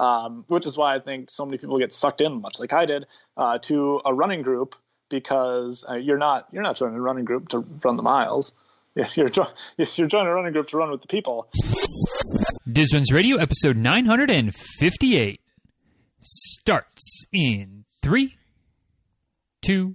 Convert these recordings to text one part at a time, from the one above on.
um, which is why I think so many people get sucked in, much like I did, uh, to a running group because uh, you're not you're not joining a running group to run the miles. You're jo- you're joining a running group to run with the people. Dizruns Radio, episode 958, starts in three, two.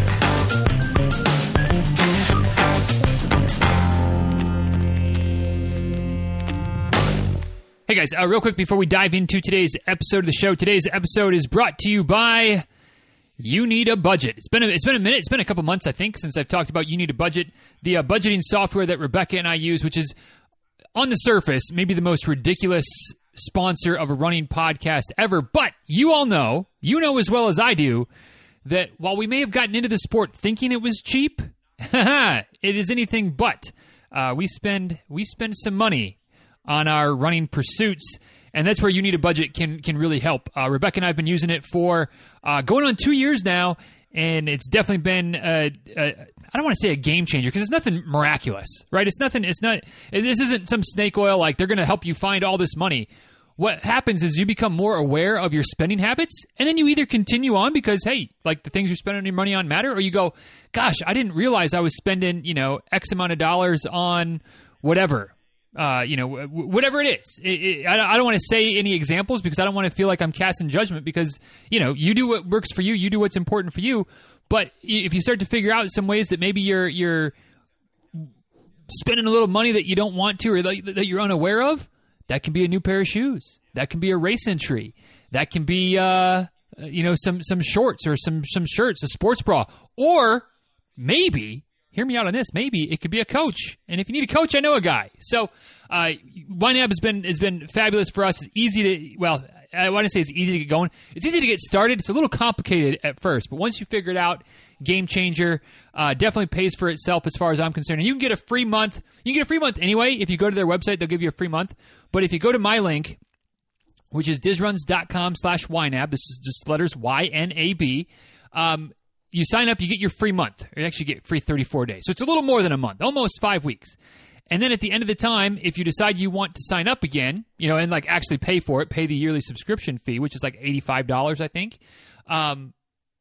Guys, uh, real quick before we dive into today's episode of the show, today's episode is brought to you by You Need a Budget. It's been a, it's been a minute, it's been a couple months I think since I've talked about You Need a Budget, the uh, budgeting software that Rebecca and I use, which is on the surface maybe the most ridiculous sponsor of a running podcast ever. But you all know, you know as well as I do, that while we may have gotten into the sport thinking it was cheap, it is anything but. Uh, we spend we spend some money on our running pursuits. And that's where you need a budget can can really help. Uh, Rebecca and I have been using it for uh, going on two years now, and it's definitely been a, a, I don't want to say a game changer because it's nothing miraculous, right? It's nothing. It's not. This isn't some snake oil like they're going to help you find all this money. What happens is you become more aware of your spending habits, and then you either continue on because hey, like the things you're spending your money on matter, or you go, gosh, I didn't realize I was spending you know X amount of dollars on whatever uh, you know, whatever it is. It, it, I, don't want to say any examples because I don't want to feel like I'm casting judgment because, you know, you do what works for you, you do what's important for you. But if you start to figure out some ways that maybe you're, you're spending a little money that you don't want to or that, that you're unaware of, that can be a new pair of shoes. That can be a race entry. That can be, uh, you know, some, some shorts or some, some shirts, a sports bra. Or maybe hear me out on this. Maybe it could be a coach, and if you need a coach, I know a guy. So, uh, YNAB has been has been fabulous for us. It's easy to well, I want to say it's easy to get going. It's easy to get started. It's a little complicated at first, but once you figure it out, game changer. Uh, definitely pays for itself as far as I'm concerned. And you can get a free month. You can get a free month anyway. If you go to their website, they'll give you a free month. But if you go to my link, which is dizruns.com slash YNAB, this is just letters Y N A B. Um, you sign up, you get your free month. You actually get free 34 days. So it's a little more than a month, almost five weeks. And then at the end of the time, if you decide you want to sign up again, you know, and like actually pay for it, pay the yearly subscription fee, which is like $85, I think, um,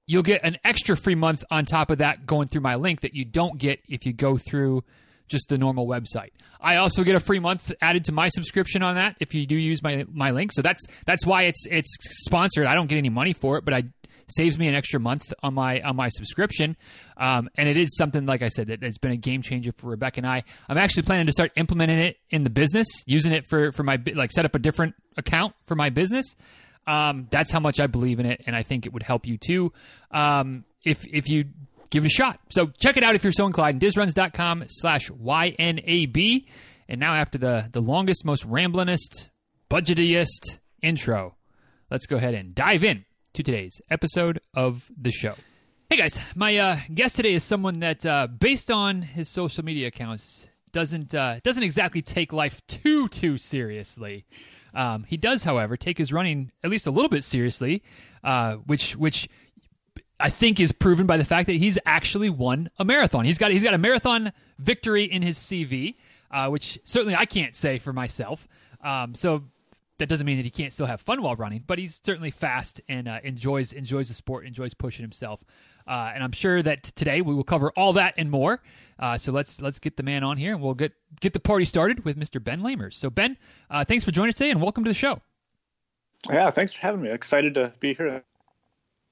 you'll get an extra free month on top of that going through my link that you don't get if you go through just the normal website. I also get a free month added to my subscription on that if you do use my my link. So that's that's why it's it's sponsored. I don't get any money for it, but I saves me an extra month on my on my subscription. Um, and it is something like I said that it's been a game changer for Rebecca and I. I'm actually planning to start implementing it in the business, using it for for my like set up a different account for my business. Um, that's how much I believe in it, and I think it would help you too. Um, if if you give it a shot. So check it out if you're so inclined. Dizruns.com slash YNAB. And now after the, the longest, most ramblingest, budgetiest intro, let's go ahead and dive in to today's episode of the show. Hey guys, my uh, guest today is someone that, uh, based on his social media accounts, doesn't uh, doesn't exactly take life too too seriously. Um, he does, however, take his running at least a little bit seriously, uh, which which I think is proven by the fact that he's actually won a marathon. He's got he's got a marathon victory in his CV, uh, which certainly I can't say for myself. Um, so that doesn't mean that he can't still have fun while running, but he's certainly fast and uh, enjoys enjoys the sport, enjoys pushing himself. Uh, and I'm sure that today we will cover all that and more. Uh, so let's let's get the man on here, and we'll get get the party started with Mr. Ben Lamers. So Ben, uh, thanks for joining us today, and welcome to the show. Yeah, thanks for having me. Excited to be here.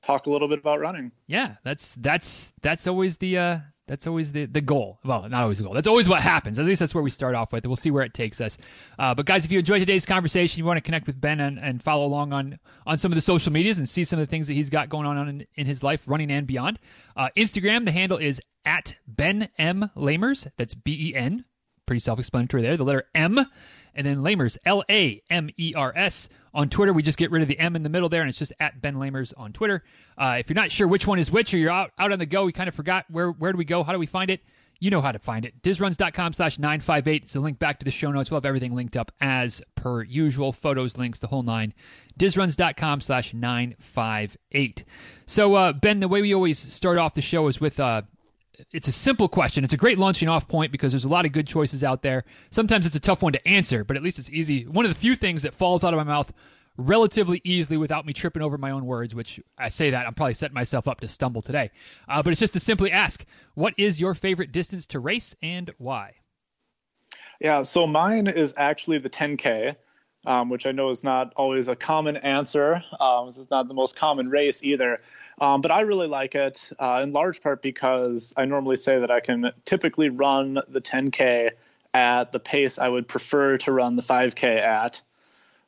Talk a little bit about running. Yeah, that's that's that's always the uh, that's always the, the goal. Well, not always the goal. That's always what happens. At least that's where we start off with. We'll see where it takes us. Uh, but guys, if you enjoyed today's conversation, you want to connect with Ben and, and follow along on on some of the social medias and see some of the things that he's got going on in, in his life, running and beyond. Uh, Instagram, the handle is at Ben M Lamers. That's B E N. Pretty self explanatory there. The letter M and then Lamers, L A M E R S. On Twitter, we just get rid of the M in the middle there, and it's just at Ben Lamers on Twitter. Uh, if you're not sure which one is which, or you're out, out on the go, we kind of forgot where where do we go? How do we find it? You know how to find it. Dizruns.com slash 958. It's a link back to the show notes. We'll have everything linked up as per usual. Photos, links, the whole nine. Dizruns.com slash 958. So, uh, Ben, the way we always start off the show is with uh, it's a simple question. It's a great launching off point because there's a lot of good choices out there. Sometimes it's a tough one to answer, but at least it's easy. One of the few things that falls out of my mouth relatively easily without me tripping over my own words, which I say that I'm probably setting myself up to stumble today. Uh, but it's just to simply ask, what is your favorite distance to race and why? Yeah, so mine is actually the 10K, um, which I know is not always a common answer. Um, this is not the most common race either. Um, but I really like it uh, in large part because I normally say that I can typically run the 10K at the pace I would prefer to run the 5K at,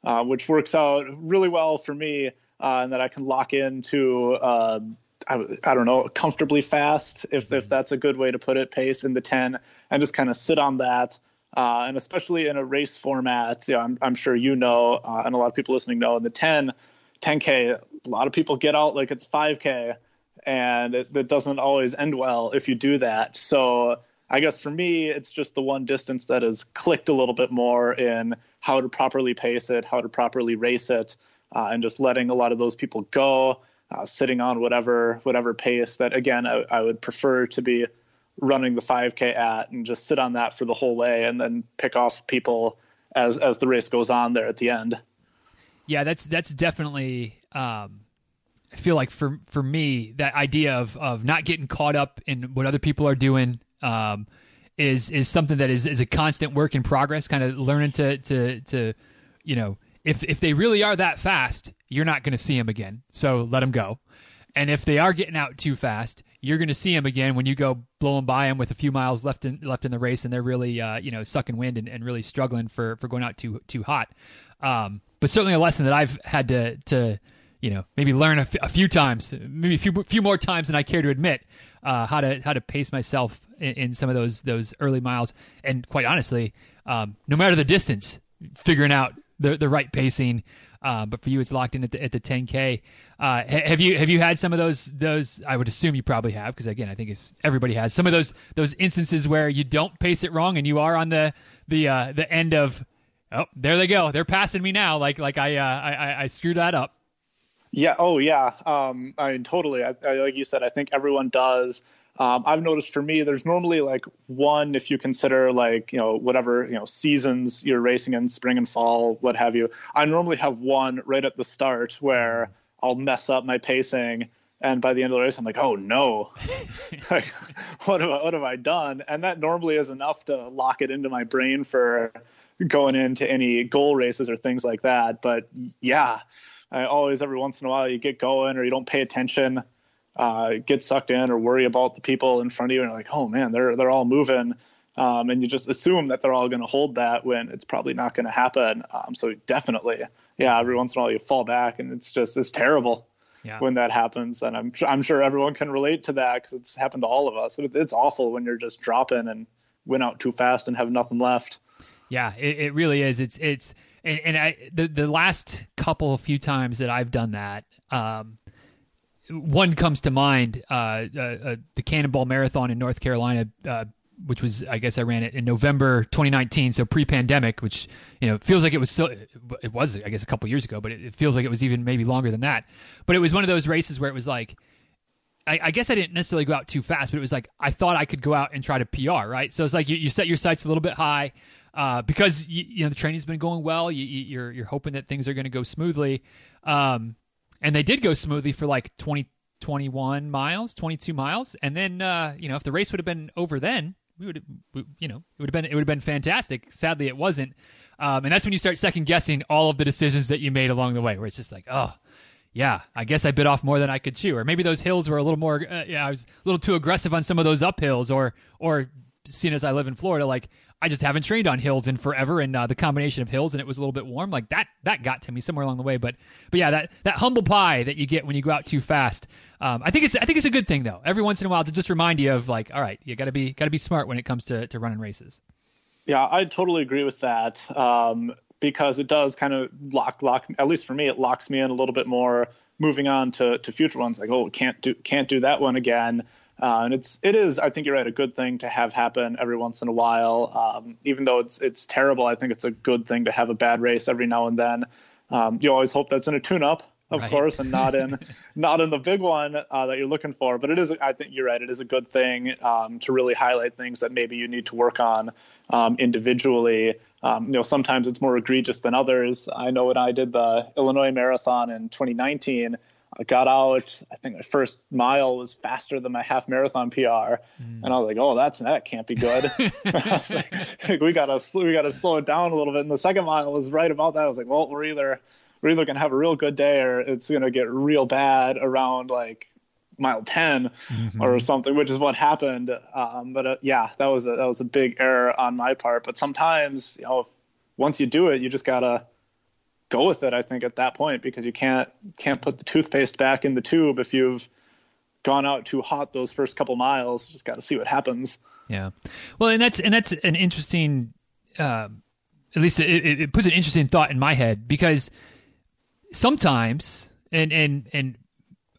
uh, which works out really well for me, uh, and that I can lock into. Uh, I, I, don't know, comfortably fast, if, if that's a good way to put it, pace in the 10, and just kind of sit on that. Uh, and especially in a race format, you know, I'm, I'm, sure you know, uh, and a lot of people listening know, in the 10, 10K, a lot of people get out like it's 5K, and it, it doesn't always end well if you do that. So I guess for me, it's just the one distance that has clicked a little bit more in how to properly pace it, how to properly race it, uh, and just letting a lot of those people go, uh, sitting on whatever whatever pace that again I, I, would prefer to be running the 5K at, and just sit on that for the whole way, and then pick off people as as the race goes on there at the end. Yeah, that's that's definitely. Um, I feel like for for me, that idea of of not getting caught up in what other people are doing um, is is something that is is a constant work in progress. Kind of learning to to to you know if if they really are that fast, you're not going to see them again. So let them go. And if they are getting out too fast, you're going to see them again when you go blowing by them with a few miles left in left in the race, and they're really uh, you know sucking wind and, and really struggling for for going out too too hot. Um, but certainly a lesson that I've had to to you know maybe learn a, f- a few times, maybe a few few more times than I care to admit. Uh, how to how to pace myself in, in, some of those those early miles, and quite honestly, um, no matter the distance, figuring out the the right pacing. Uh, but for you, it's locked in at the, at the 10k. Uh, have you have you had some of those those? I would assume you probably have because again, I think everybody has some of those those instances where you don't pace it wrong and you are on the the uh, the end of oh, there they go. They're passing me now. Like like I uh, I, I screwed that up. Yeah. Oh yeah. Um, I mean, totally. I, I, like you said, I think everyone does. Um, I've noticed for me, there's normally like one, if you consider like, you know, whatever, you know, seasons you're racing in spring and fall, what have you. I normally have one right at the start where I'll mess up my pacing. And by the end of the race, I'm like, oh no, like, what have I, what have I done? And that normally is enough to lock it into my brain for going into any goal races or things like that. But yeah, I always every once in a while you get going or you don't pay attention, uh, get sucked in or worry about the people in front of you and you're like, oh man, they're they're all moving. Um, and you just assume that they're all going to hold that when it's probably not going to happen. Um, so definitely, yeah, every once in a while you fall back and it's just it's terrible. Yeah. when that happens. And I'm I'm sure everyone can relate to that because it's happened to all of us. It's, it's awful when you're just dropping and went out too fast and have nothing left. Yeah, it, it really is. It's it's and, and I the the last couple few times that I've done that, um, one comes to mind. Uh, uh, uh, the Cannonball Marathon in North Carolina, uh, which was I guess I ran it in November 2019, so pre-pandemic, which you know feels like it was still it was I guess a couple years ago, but it, it feels like it was even maybe longer than that. But it was one of those races where it was like. I, I guess I didn't necessarily go out too fast, but it was like I thought I could go out and try to PR, right? So it's like you, you set your sights a little bit high uh, because you, you, know the training's been going well. You, are you're, you're hoping that things are going to go smoothly, um, and they did go smoothly for like 20, 21 miles, 22 miles, and then uh, you know if the race would have been over then, we would you know it would have been it would have been fantastic. Sadly, it wasn't, um, and that's when you start second guessing all of the decisions that you made along the way, where it's just like oh. Yeah, I guess I bit off more than I could chew, or maybe those hills were a little more. Uh, yeah, I was a little too aggressive on some of those uphills, or or seeing as I live in Florida, like I just haven't trained on hills in forever, and uh, the combination of hills and it was a little bit warm, like that that got to me somewhere along the way. But but yeah, that that humble pie that you get when you go out too fast, um, I think it's I think it's a good thing though. Every once in a while to just remind you of like, all right, you got to be got to be smart when it comes to to running races. Yeah, I totally agree with that. Um, because it does kind of lock lock at least for me it locks me in a little bit more moving on to to future ones like oh can't do can't do that one again uh, and it's it is I think you're right a good thing to have happen every once in a while um, even though it's it's terrible I think it's a good thing to have a bad race every now and then um, you always hope that's in a tune up of right. course, and not in not in the big one uh, that you're looking for. But it is, I think you're right. It is a good thing um, to really highlight things that maybe you need to work on um, individually. Um, you know, sometimes it's more egregious than others. I know when I did the Illinois Marathon in 2019. I got out. I think my first mile was faster than my half marathon PR, mm. and I was like, "Oh, that's that can't be good." like, we gotta we gotta slow it down a little bit. And the second mile was right about that. I was like, "Well, we're either we're either going to have a real good day or it's going to get real bad around like mile 10 mm-hmm. or something which is what happened um, but uh, yeah that was a that was a big error on my part but sometimes you know once you do it you just gotta go with it i think at that point because you can't can't put the toothpaste back in the tube if you've gone out too hot those first couple miles just got to see what happens yeah well and that's and that's an interesting uh, at least it, it puts an interesting thought in my head because sometimes, and and and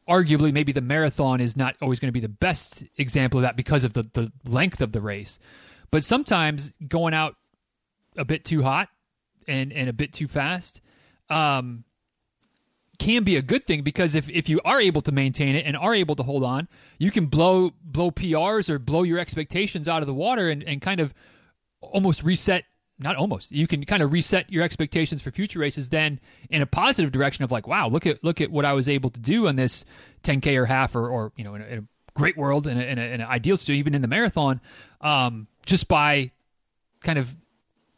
arguably maybe the marathon is not always going to be the best example of that because of the the length of the race, but sometimes going out a bit too hot and and a bit too fast. Um, can be a good thing because if, if you are able to maintain it and are able to hold on, you can blow blow PRs or blow your expectations out of the water and, and kind of almost reset not almost you can kind of reset your expectations for future races then in a positive direction of like wow look at look at what i was able to do on this 10k or half or, or you know in a, in a great world and in, an ideal state even in the marathon um, just by kind of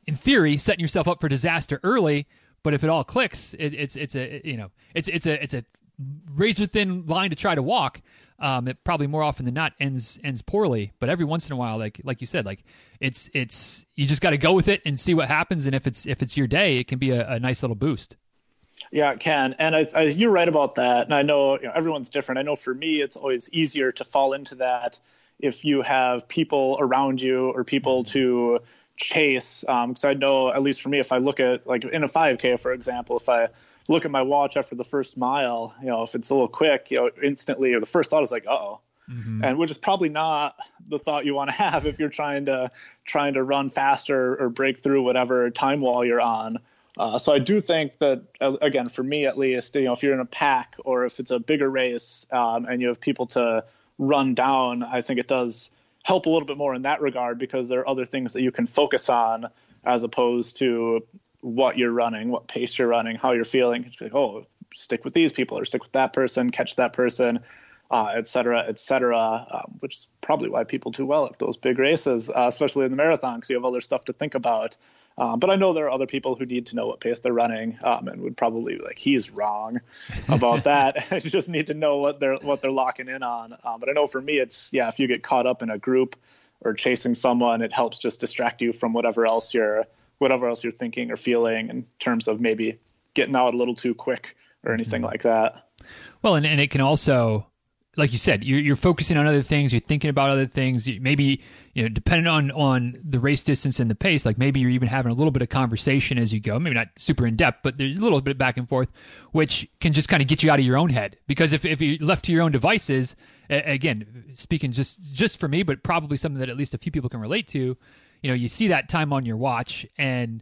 in theory setting yourself up for disaster early but if it all clicks it, it's it's a you know it's it's a it's a razor thin line to try to walk um, it probably more often than not ends ends poorly. But every once in a while, like like you said, like it's it's you just got to go with it and see what happens. And if it's if it's your day, it can be a, a nice little boost. Yeah, it can, and I, I, you're right about that. And I know, you know everyone's different. I know for me, it's always easier to fall into that if you have people around you or people to chase. Because um, I know, at least for me, if I look at like in a 5K, for example, if I look at my watch after the first mile, you know, if it's a little quick, you know, instantly, or the first thought is like, oh. Mm-hmm. And which is probably not the thought you want to have if you're trying to trying to run faster or break through whatever time wall you're on. Uh, so I do think that uh, again, for me at least, you know, if you're in a pack or if it's a bigger race um, and you have people to run down, I think it does help a little bit more in that regard because there are other things that you can focus on as opposed to what you're running, what pace you're running, how you're feeling. It's like, oh, stick with these people or stick with that person, catch that person, uh, et cetera, et cetera, um, which is probably why people do well at those big races, uh, especially in the marathon, because you have other stuff to think about. Um, but I know there are other people who need to know what pace they're running um, and would probably be like, he's wrong about that. you just need to know what they're what they're locking in on. Um, but I know for me, it's yeah, if you get caught up in a group or chasing someone, it helps just distract you from whatever else you're whatever else you're thinking or feeling in terms of maybe getting out a little too quick or anything mm-hmm. like that. Well, and, and it can also, like you said, you're, you're focusing on other things. You're thinking about other things. Maybe, you know, depending on, on the race distance and the pace, like maybe you're even having a little bit of conversation as you go. Maybe not super in depth, but there's a little bit back and forth, which can just kind of get you out of your own head. Because if, if you're left to your own devices, again, speaking just, just for me, but probably something that at least a few people can relate to, you know, you see that time on your watch and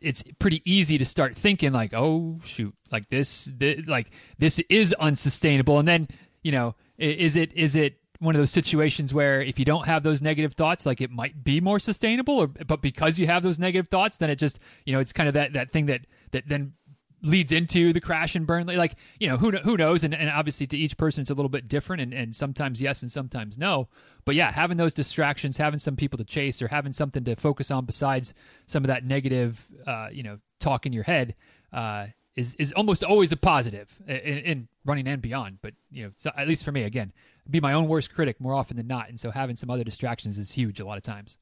it's pretty easy to start thinking like, oh shoot, like this, this like this is unsustainable. And then, you know, is it is it one of those situations where if you don't have those negative thoughts, like it might be more sustainable, or but because you have those negative thoughts, then it just you know it's kind of that that thing that that then leads into the crash and burn. Like you know who who knows, and, and obviously to each person it's a little bit different, and, and sometimes yes and sometimes no. But yeah, having those distractions, having some people to chase, or having something to focus on besides some of that negative, uh, you know, talk in your head. Uh, is, is almost always a positive in, in running and beyond. But you know, so at least for me, again, be my own worst critic more often than not, and so having some other distractions is huge a lot of times.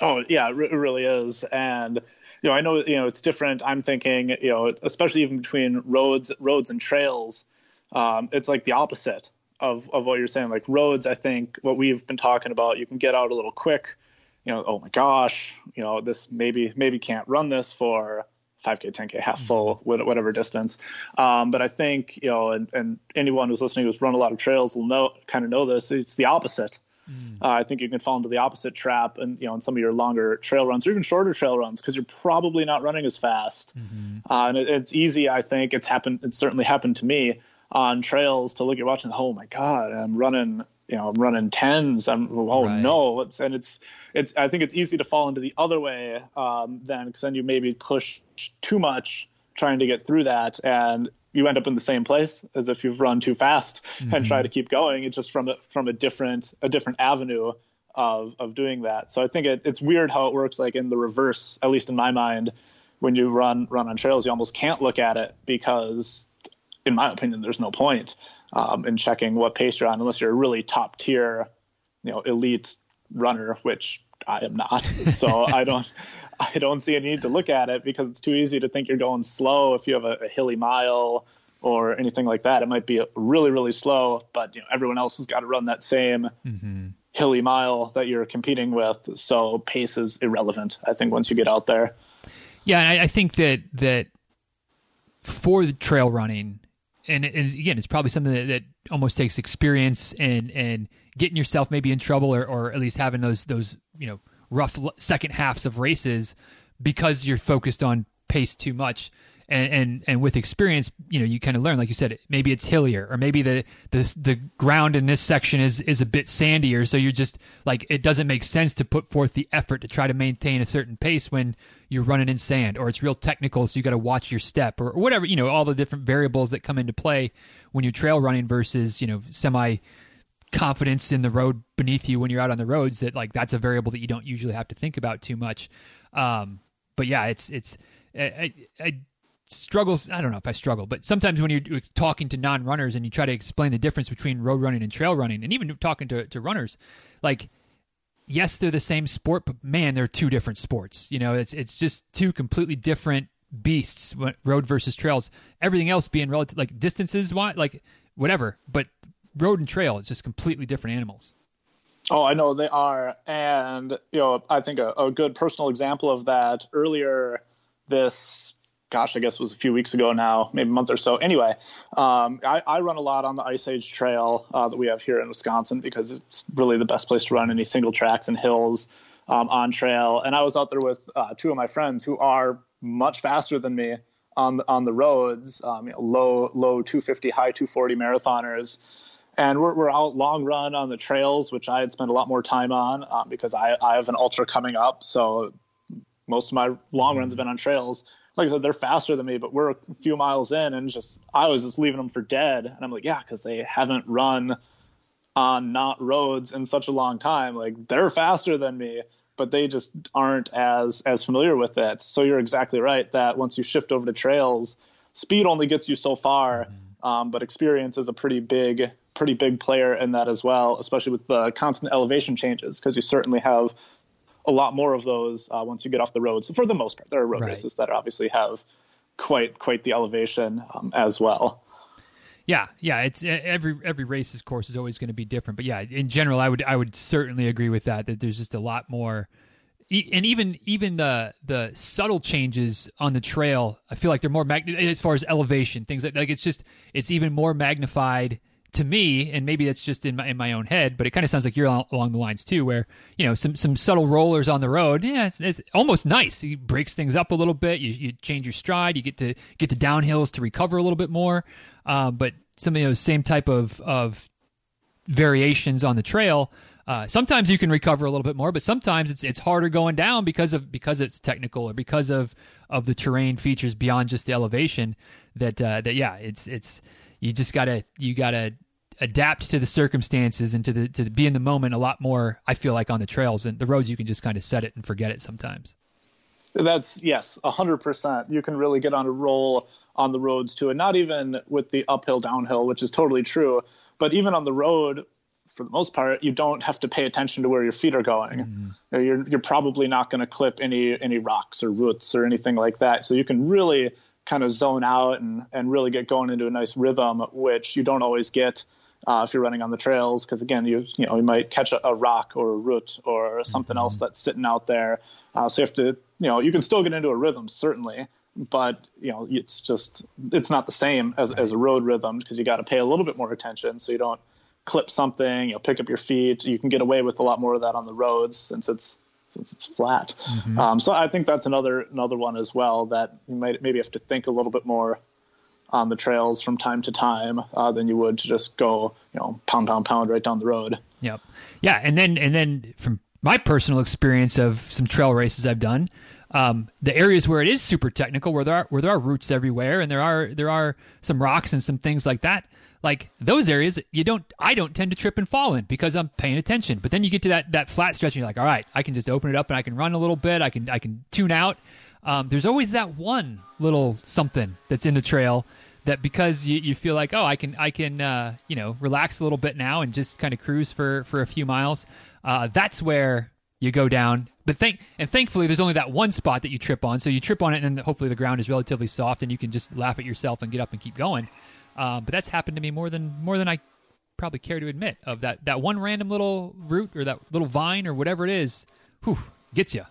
Oh yeah, it really is, and you know, I know, you know, it's different. I'm thinking, you know, especially even between roads, roads and trails, um, it's like the opposite of, of what you're saying. Like roads, I think what we've been talking about, you can get out a little quick, you know, oh my gosh, you know, this maybe maybe can't run this for 5k 10k half full mm-hmm. whatever distance um, but i think you know and, and anyone who's listening who's run a lot of trails will know kind of know this it's the opposite mm. uh, i think you can fall into the opposite trap and you know in some of your longer trail runs or even shorter trail runs because you're probably not running as fast mm-hmm. uh, and it, it's easy i think it's happened it's certainly happened to me on trails to look at watching oh my god i'm running you know, I'm running tens. I'm oh right. no, it's and it's it's. I think it's easy to fall into the other way um, then because then you maybe push too much trying to get through that, and you end up in the same place as if you've run too fast mm-hmm. and try to keep going. It's just from a, from a different a different avenue of of doing that. So I think it, it's weird how it works. Like in the reverse, at least in my mind, when you run run on trails, you almost can't look at it because, in my opinion, there's no point um, and checking what pace you're on, unless you're a really top tier, you know, elite runner, which I am not. So I don't, I don't see a need to look at it because it's too easy to think you're going slow if you have a, a hilly mile or anything like that. It might be really, really slow, but you know, everyone else has got to run that same mm-hmm. hilly mile that you're competing with. So pace is irrelevant. I think once you get out there. Yeah, and I, I think that that for the trail running, and, and again, it's probably something that, that, almost takes experience and and getting yourself maybe in trouble or, or at least having those those you know rough second halves of races because you're focused on pace too much and and and with experience, you know, you kind of learn, like you said, maybe it's hillier, or maybe the the the ground in this section is is a bit sandier, so you're just like it doesn't make sense to put forth the effort to try to maintain a certain pace when you're running in sand, or it's real technical, so you got to watch your step, or, or whatever, you know, all the different variables that come into play when you're trail running versus you know semi confidence in the road beneath you when you're out on the roads that like that's a variable that you don't usually have to think about too much. Um, but yeah it's it's I, I, struggles i don't know if i struggle but sometimes when you're talking to non-runners and you try to explain the difference between road running and trail running and even talking to, to runners like yes they're the same sport but man they're two different sports you know it's it's just two completely different beasts road versus trails everything else being relative like distances why like whatever but road and trail is just completely different animals Oh, I know they are. And, you know, I think a, a good personal example of that earlier this gosh, I guess it was a few weeks ago now, maybe a month or so. Anyway, um, I, I, run a lot on the Ice Age Trail uh, that we have here in Wisconsin because it's really the best place to run any single tracks and hills um, on trail. And I was out there with uh, two of my friends who are much faster than me on the, on the roads, um, you know, low low 250, high 240 marathoners. And we're, we're out long run on the trails, which I had spent a lot more time on um, because I, I have an ultra coming up. So most of my long runs have been on trails like I said, they're faster than me, but we're a few miles in, and just I was just leaving them for dead. And I'm like, yeah, because they haven't run on not roads in such a long time. Like they're faster than me, but they just aren't as as familiar with it. So you're exactly right that once you shift over to trails, speed only gets you so far, mm-hmm. um, but experience is a pretty big pretty big player in that as well, especially with the constant elevation changes, because you certainly have a lot more of those uh, once you get off the roads. For the most part, there are road right. races that obviously have quite quite the elevation um, as well. Yeah, yeah. It's every every race's course is always going to be different, but yeah, in general, I would I would certainly agree with that. That there's just a lot more, and even even the the subtle changes on the trail, I feel like they're more mag- as far as elevation things like like it's just it's even more magnified to me, and maybe that's just in my in my own head, but it kind of sounds like you're along the lines too, where you know some some subtle rollers on the road. Yeah, it's, it's almost nice. It breaks things up a little bit. You, you change your stride. You get to get to downhills to recover a little bit more. Uh, but some of those same type of of variations on the trail. Uh, sometimes you can recover a little bit more, but sometimes it's it's harder going down because of because it's technical or because of of the terrain features beyond just the elevation. That uh, that yeah, it's it's you just gotta you gotta adapt to the circumstances and to the to be in the moment a lot more. I feel like on the trails and the roads, you can just kind of set it and forget it sometimes. That's yes, a hundred percent. You can really get on a roll on the roads too, and not even with the uphill downhill, which is totally true. But even on the road, for the most part, you don't have to pay attention to where your feet are going. Mm-hmm. You're you're probably not going to clip any any rocks or roots or anything like that. So you can really kind of zone out and, and really get going into a nice rhythm, which you don't always get uh, if you're running on the trails because again you you know you might catch a, a rock or a root or something mm-hmm. else that's sitting out there. Uh, so you have to you know you can still get into a rhythm certainly but you know it's just it's not the same as, as a road rhythm because you got to pay a little bit more attention so you don't clip something you'll pick up your feet. You can get away with a lot more of that on the roads since it's since it's flat mm-hmm. um, so i think that's another another one as well that you might maybe have to think a little bit more on the trails from time to time uh, than you would to just go you know pound pound pound right down the road yep yeah and then and then from my personal experience of some trail races i've done um, the areas where it is super technical, where there are where there are roots everywhere, and there are there are some rocks and some things like that. Like those areas, you don't I don't tend to trip and fall in because I'm paying attention. But then you get to that that flat stretch, and you're like, all right, I can just open it up and I can run a little bit. I can I can tune out. Um, there's always that one little something that's in the trail that because you, you feel like oh I can I can uh, you know relax a little bit now and just kind of cruise for for a few miles. Uh, that's where you go down. But thank and thankfully, there's only that one spot that you trip on. So you trip on it, and hopefully the ground is relatively soft, and you can just laugh at yourself and get up and keep going. Um, but that's happened to me more than more than I probably care to admit. Of that that one random little root or that little vine or whatever it is, whew, gets you.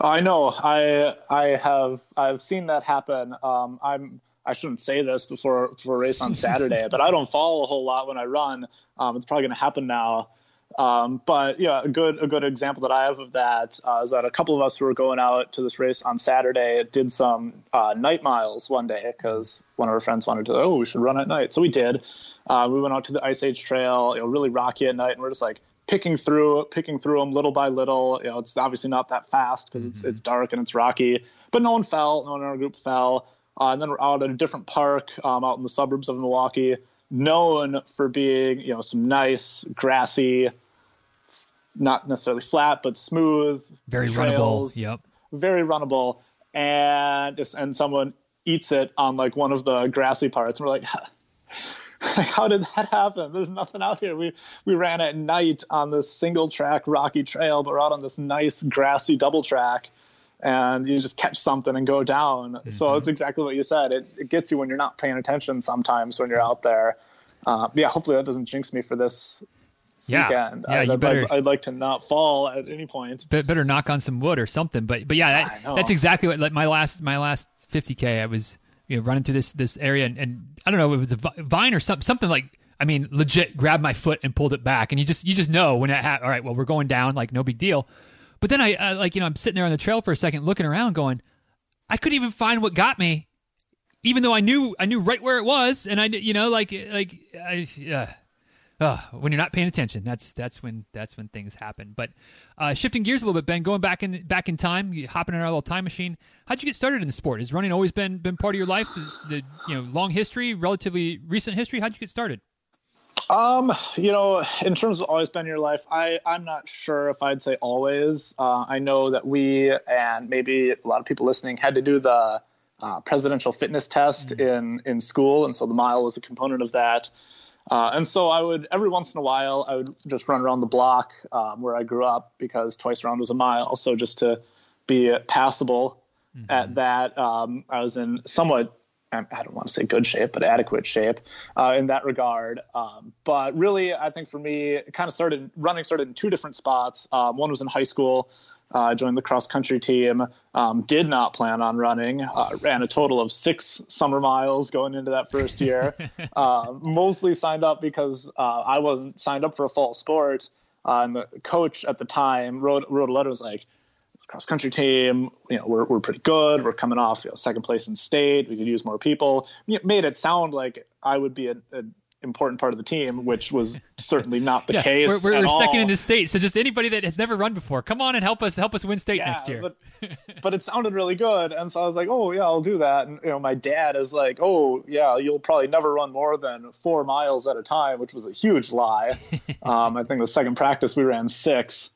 I know. I I have I've seen that happen. Um, I'm. I shouldn't say this before before a race on Saturday, but I don't fall a whole lot when I run. Um, it's probably going to happen now. Um, but yeah, a good a good example that I have of that uh, is that a couple of us who were going out to this race on Saturday did some uh, night miles one day because one of our friends wanted to. Oh, we should run at night, so we did. Uh, we went out to the Ice Age Trail, you know, really rocky at night, and we're just like picking through picking through them little by little. You know, it's obviously not that fast because mm-hmm. it's it's dark and it's rocky, but no one fell. No one in our group fell. Uh, and then we're out at a different park um, out in the suburbs of Milwaukee known for being, you know, some nice grassy, not necessarily flat, but smooth. Very trails, runnable. Yep. Very runnable. And and someone eats it on like one of the grassy parts. And we're like, how did that happen? There's nothing out here. We we ran at night on this single track rocky trail, but we're out on this nice grassy double track and you just catch something and go down. Mm-hmm. So it's exactly what you said. It, it gets you when you're not paying attention sometimes when you're out there. Uh, yeah, hopefully that doesn't jinx me for this yeah. weekend. Yeah, you better, I'd, I'd, like to not fall at any point. Better knock on some wood or something. But but yeah, that, that's exactly what like my last my last 50k. I was you know running through this this area and, and I don't know it was a vine or something something like I mean legit grabbed my foot and pulled it back and you just you just know when that ha- all right well we're going down like no big deal. But then I, I like you know I'm sitting there on the trail for a second looking around going I couldn't even find what got me even though I knew I knew right where it was, and I you know like like I, uh, uh, when you're not paying attention, that's that's when that's when things happen. But uh, shifting gears a little bit, Ben, going back in back in time, hopping in our little time machine. How'd you get started in the sport? Has running always been been part of your life? Is the you know long history, relatively recent history? How'd you get started? Um, you know, in terms of always been your life, I I'm not sure if I'd say always. Uh, I know that we and maybe a lot of people listening had to do the uh, presidential fitness test mm-hmm. in in school, and so the mile was a component of that. Uh, and so I would every once in a while I would just run around the block um, where I grew up because twice around was a mile. So just to be passable mm-hmm. at that, um, I was in somewhat I don't want to say good shape, but adequate shape uh, in that regard. Um, but really, I think for me, it kind of started running started in two different spots. Um, one was in high school. I uh, joined the cross country team. Um, did not plan on running. Uh, ran a total of six summer miles going into that first year. uh, mostly signed up because uh, I wasn't signed up for a fall sport. Uh, and the coach at the time wrote wrote a letter. Was like, cross country team. You know, we're we're pretty good. We're coming off you know, second place in state. We could use more people. It made it sound like I would be a, a important part of the team, which was certainly not the yeah, case. We're, we're, second in the state, so just anybody that has never run before, come on and help us help us win state yeah, next year. But, but it sounded really good, and so I was like, oh yeah, I'll do that. And you know, my dad is like, oh yeah, you'll probably never run more than four miles at a time, which was a huge lie. um, I think the second practice we ran six.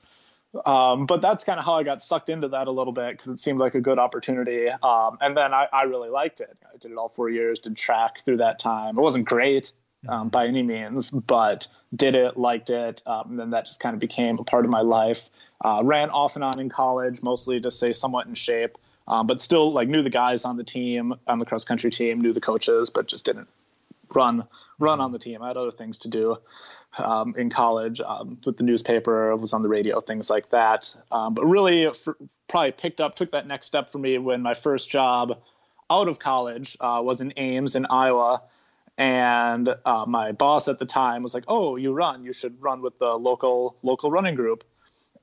Um, but that's kind of how I got sucked into that a little bit because it seemed like a good opportunity. Um, and then I, I, really liked it. I did it all four years, did track through that time. It wasn't great um, by any means, but did it, liked it. Um, and then that just kind of became a part of my life. Uh, ran off and on in college, mostly to stay somewhat in shape, um, but still like knew the guys on the team, on the cross country team, knew the coaches, but just didn't run run on the team. I had other things to do um, in college um, with the newspaper, was on the radio, things like that. Um, but really, for, probably picked up, took that next step for me when my first job out of college uh, was in Ames in Iowa. And uh, my boss at the time was like, "Oh, you run? You should run with the local local running group."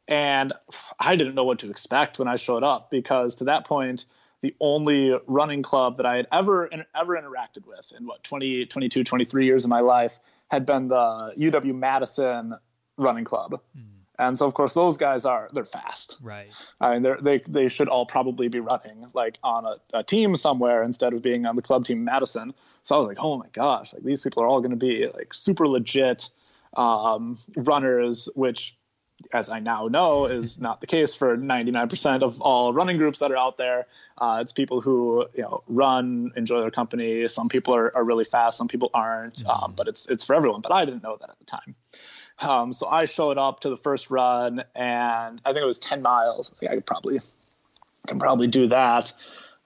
And I didn't know what to expect when I showed up because to that point, the only running club that I had ever ever interacted with in what 20, 22, 23 years of my life had been the UW Madison running club. Mm. And so, of course, those guys are they're fast. Right. I mean, they they should all probably be running like on a, a, team somewhere instead of being on the club team Madison. So I was like, oh my gosh, like these people are all going to be like super legit um, runners, which as I now know, is not the case for 99% of all running groups that are out there. Uh, it's people who you know run, enjoy their company. Some people are, are really fast, some people aren't. Mm-hmm. Um, but it's it's for everyone. But I didn't know that at the time. Um, so I showed up to the first run, and I think it was 10 miles. I think I could probably can probably do that.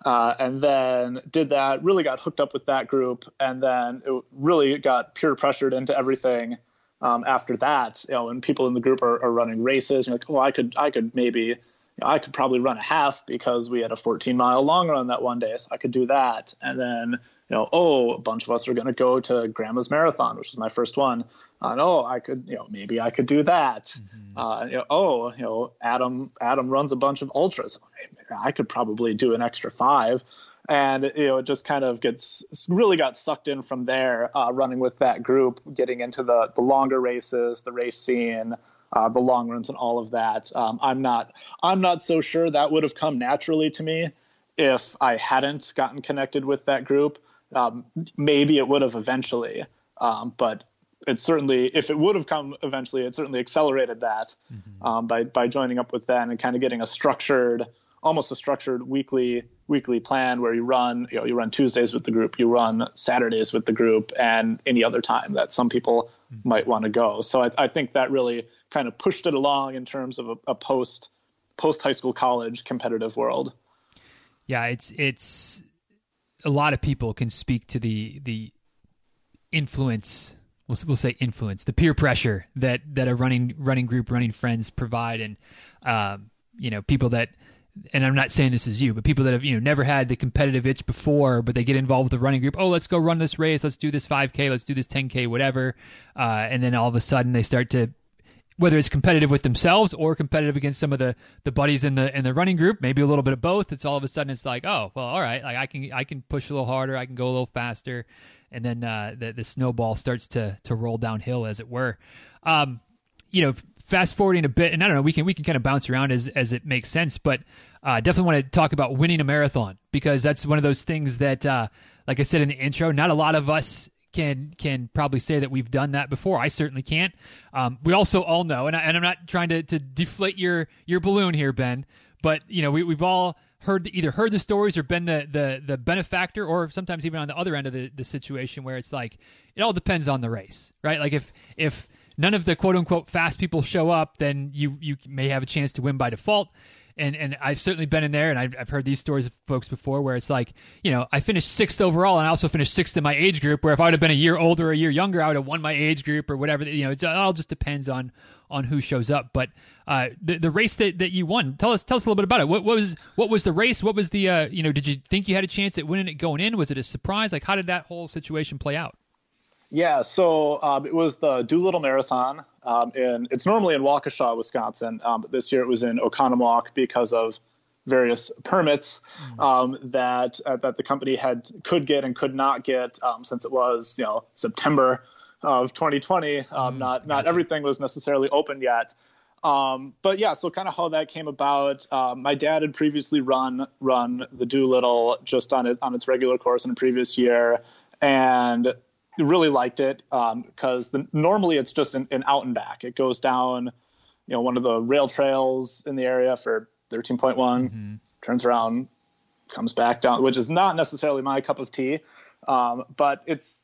Uh, and then did that. Really got hooked up with that group, and then it really got peer pressured into everything um, after that, you know, when people in the group are, are running races, you're like, oh, I could, I could maybe, you know, I could probably run a half because we had a 14 mile long run that one day, so I could do that. And then, you know, oh, a bunch of us are going to go to Grandma's Marathon, which is my first one. And oh, I could, you know, maybe I could do that. Mm-hmm. Uh, you know, oh, you know, Adam, Adam runs a bunch of ultras. I could probably do an extra five and you know it just kind of gets really got sucked in from there uh, running with that group getting into the the longer races the race scene uh, the long runs and all of that um, i'm not i'm not so sure that would have come naturally to me if i hadn't gotten connected with that group um, maybe it would have eventually um, but it certainly if it would have come eventually it certainly accelerated that mm-hmm. Um, by by joining up with them and kind of getting a structured almost a structured weekly weekly plan where you run you know you run Tuesdays with the group, you run Saturdays with the group, and any other time that some people mm-hmm. might want to go. So I, I, think that really kind of pushed it along in terms of a, a post post high school college competitive world. Yeah, it's it's a lot of people can speak to the the influence we'll, we'll say influence the peer pressure that that a running running group running friends provide and um, you know people that and I'm not saying this is you, but people that have you know never had the competitive itch before, but they get involved with the running group. Oh, let's go run this race. Let's do this 5K. Let's do this 10K, whatever. Uh, and then all of a sudden they start to, whether it's competitive with themselves or competitive against some of the the buddies in the in the running group, maybe a little bit of both. It's all of a sudden it's like, oh, well, all right, like I can I can push a little harder, I can go a little faster, and then uh, the the snowball starts to to roll downhill, as it were. Um, you know, fast forwarding a bit, and I don't know, we can we can kind of bounce around as as it makes sense, but uh, definitely want to talk about winning a marathon because that's one of those things that, uh, like I said in the intro, not a lot of us can can probably say that we've done that before. I certainly can't. Um, we also all know, and, I, am not trying to, to deflate your your balloon here, Ben, but you know we, we've all heard either heard the stories or been the, the the benefactor or sometimes even on the other end of the, the situation where it's like it all depends on the race right like if if none of the quote unquote fast people show up then you you may have a chance to win by default and and I've certainly been in there, and I've, I've heard these stories of folks before where it's like, you know, I finished sixth overall, and I also finished sixth in my age group. Where if I would have been a year older, a year younger, I would have won my age group or whatever. You know, it all just depends on on who shows up. But uh, the the race that, that you won, tell us tell us a little bit about it. What, what was what was the race? What was the uh, you know? Did you think you had a chance at winning it going in? Was it a surprise? Like how did that whole situation play out? Yeah, so um, it was the Doolittle Marathon, um, and it's normally in Waukesha, Wisconsin, um, but this year it was in Oconomowoc because of various permits mm. um, that uh, that the company had could get and could not get um, since it was you know September of 2020. Um, mm, not not everything was necessarily open yet. Um, but yeah, so kind of how that came about. My dad had previously run run the Doolittle just on it on its regular course in a previous year, and really liked it because um, normally it's just an, an, out and back. It goes down, you know, one of the rail trails in the area for 13.1, mm-hmm. turns around, comes back down, which is not necessarily my cup of tea, um, but it's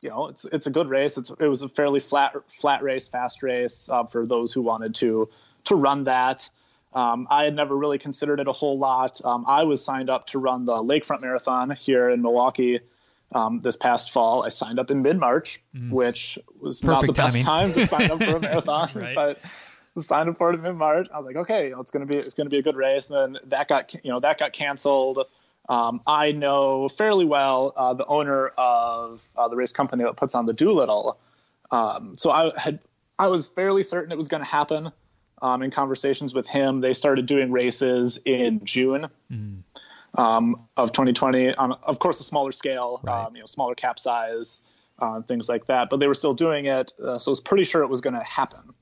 you know it's it's a good race. It's it was a fairly flat flat race, fast race uh, for those who wanted to to run that. Um, I had never really considered it a whole lot. Um, I was signed up to run the Lakefront Marathon here in Milwaukee um, this past fall. I signed up in mid March, mm. which was Perfect not the best time to sign up for a marathon, right. but signed up for it in mid March. I was like, okay, you know, it's gonna be it's gonna be a good race. And then that got you know that got canceled. Um, I know fairly well uh, the owner of uh, the race company that puts on the Doolittle. Um, so I had I was fairly certain it was going to happen. Um, in conversations with him, they started doing races in June. Mm um, of 2020 on, of course, a smaller scale, right. um, you know, smaller cap size, uh, things like that. But they were still doing it, uh, so I was pretty sure it was going to happen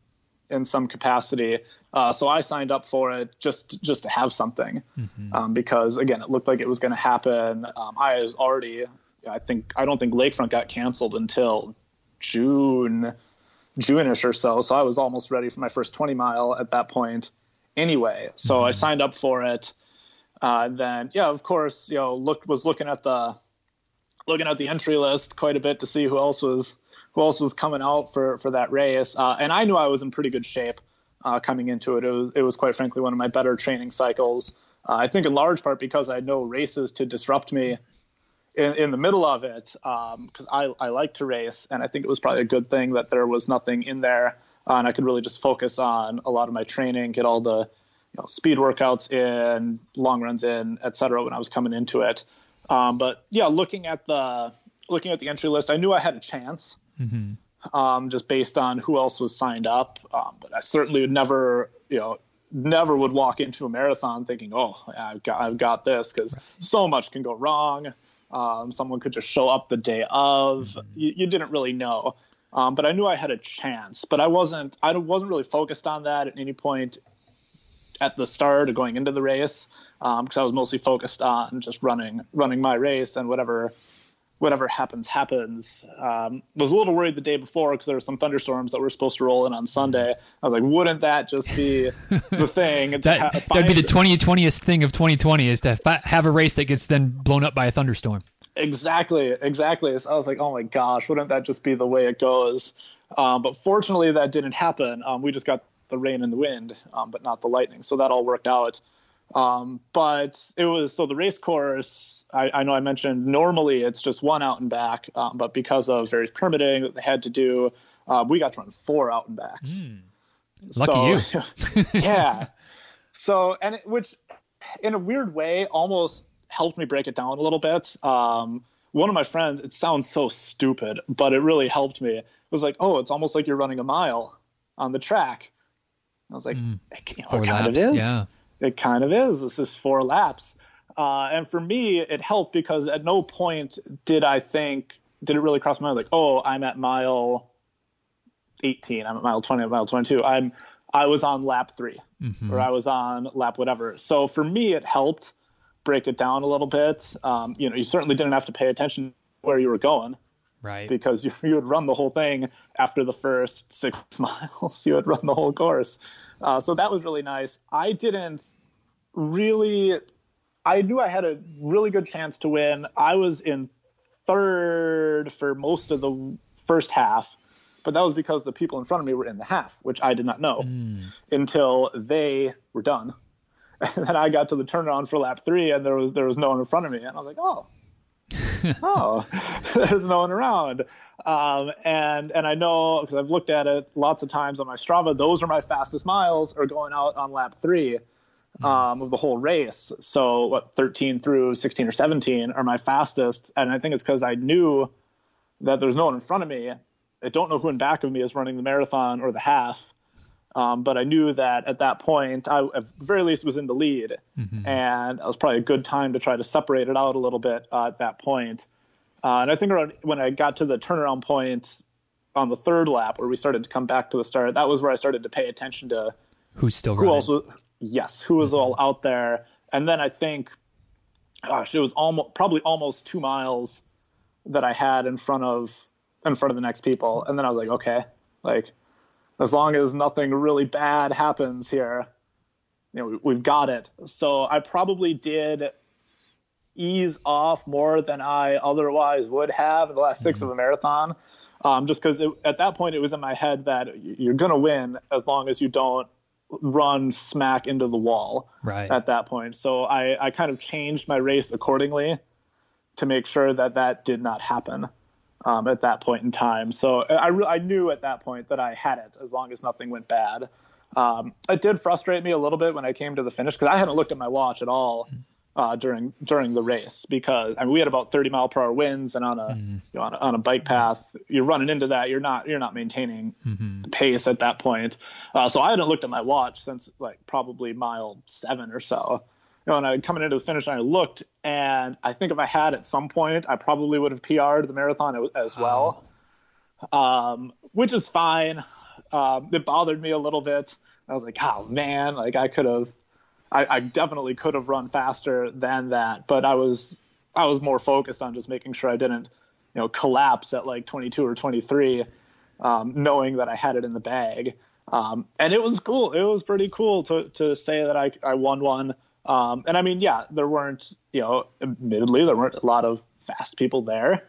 in some capacity. Uh, so I signed up for it just just to have something, mm-hmm. um, because again, it looked like it was going to happen. Um, I was already, I think, I don't think Lakefront got canceled until June, June-ish or so. So I was almost ready for my first 20 mile at that point, anyway. So mm-hmm. I signed up for it uh, then yeah, of course, you know, look was looking at the looking at the entry list quite a bit to see who else was who else was coming out for for that race, uh, and I knew I was in pretty good shape uh, coming into it. It was it was quite frankly one of my better training cycles. Uh, I think in large part because I had no races to disrupt me in, in the middle of it, because um, I I like to race, and I think it was probably a good thing that there was nothing in there, uh, and I could really just focus on a lot of my training, get all the you know, speed workouts in, long runs in, etc. When I was coming into it, um, but yeah, looking at the looking at the entry list, I knew I had a chance, mm-hmm. um, just based on who else was signed up. Um, but I certainly would never, you know, never would walk into a marathon thinking, "Oh, I've got I've got this," because right. so much can go wrong. Um, someone could just show up the day of. Mm-hmm. You, you, didn't really know. Um, but I knew I had a chance. But I wasn't. I wasn't really focused on that at any point at the start of going into the race because um, I was mostly focused on just running running my race and whatever whatever happens happens. Um, was a little worried the day before because there were some thunderstorms that were supposed to roll in on Sunday. I was like, wouldn't that just be the thing? that ha- that'd be the 2020th thing of 2020 is to fa- have a race that gets then blown up by a thunderstorm. Exactly, exactly. So I was like, oh my gosh, wouldn't that just be the way it goes? Um, but fortunately, that didn't happen. Um, we just got the rain and the wind, um, but not the lightning. So that all worked out. Um, but it was so the race course. I, I, know I mentioned normally it's just one out and back, um, but because of various permitting that they had to do, uh, we got to run four out and backs. Mm. Lucky so, you. yeah. So and it, which, in a weird way, almost helped me break it down a little bit. Um, one of my friends, it sounds so stupid, but it really helped me. It was like, oh, it's almost like you're running a mile on the track. I was like, mm, you know, it kind laps, of is. Yeah. It kind of is. This is four laps. Uh, and for me, it helped because at no point did I think, did it really cross my mind like, oh, I'm at mile 18, I'm at mile 20, I'm at mile 22. I'm, I was on lap 3 mm-hmm. or I was on lap whatever. So for me, it helped break it down a little bit. Um, you know, you certainly didn't have to pay attention where you were going right? Because you, you would run the whole thing after the first six miles. you would run the whole course. Uh, so that was really nice. I didn't really. I knew I had a really good chance to win. I was in third for most of the first half, but that was because the people in front of me were in the half, which I did not know mm. until they were done. And then I got to the turnaround for lap three, and there was there was no one in front of me, and I was like, "Oh, oh, there's no one around. Um, and and I know because I've looked at it lots of times on my Strava. Those are my fastest miles are going out on lap three hmm. um, of the whole race. So what 13 through 16 or 17 are my fastest, and I think it's because I knew that there's no one in front of me. I don't know who in back of me is running the marathon or the half. Um, but I knew that at that point, I at the very least was in the lead, mm-hmm. and it was probably a good time to try to separate it out a little bit uh, at that point. Uh, and I think around, when I got to the turnaround point on the third lap, where we started to come back to the start, that was where I started to pay attention to who's still who running. also yes, who was mm-hmm. all out there. And then I think, gosh, it was almost probably almost two miles that I had in front of in front of the next people, and then I was like, okay, like as long as nothing really bad happens here, you know, we, have got it. So I probably did ease off more than I otherwise would have in the last 6 mm-hmm. of a marathon. Um, just because at that point it was in my head that you're going to win as long as you don't run smack into the wall right. at that point. So I, I kind of changed my race accordingly to make sure that that did not happen um, at that point in time. So I, re- I knew at that point that I had it as long as nothing went bad. Um, it did frustrate me a little bit when I came to the finish because I hadn't looked at my watch at all uh, during during the race because I mean we had about 30 mile per hour winds and on a, mm-hmm. you know, on a on a bike path you're running into that you're not you're not maintaining mm-hmm. pace at that point. Uh, so I hadn't looked at my watch since like probably mile seven or so you know, and I coming into the finish and I looked, and I think if I had at some point, I probably would have PR'd the marathon as well, oh. um, which is fine. Um, it bothered me a little bit. I was like, oh man, like I could have, I, I, definitely could have run faster than that, but I was, I was more focused on just making sure I didn't, you know, collapse at like 22 or 23, um, knowing that I had it in the bag. Um, and it was cool. It was pretty cool to to say that I I won one. Um, and I mean, yeah, there weren't, you know, admittedly, there weren't a lot of fast people there,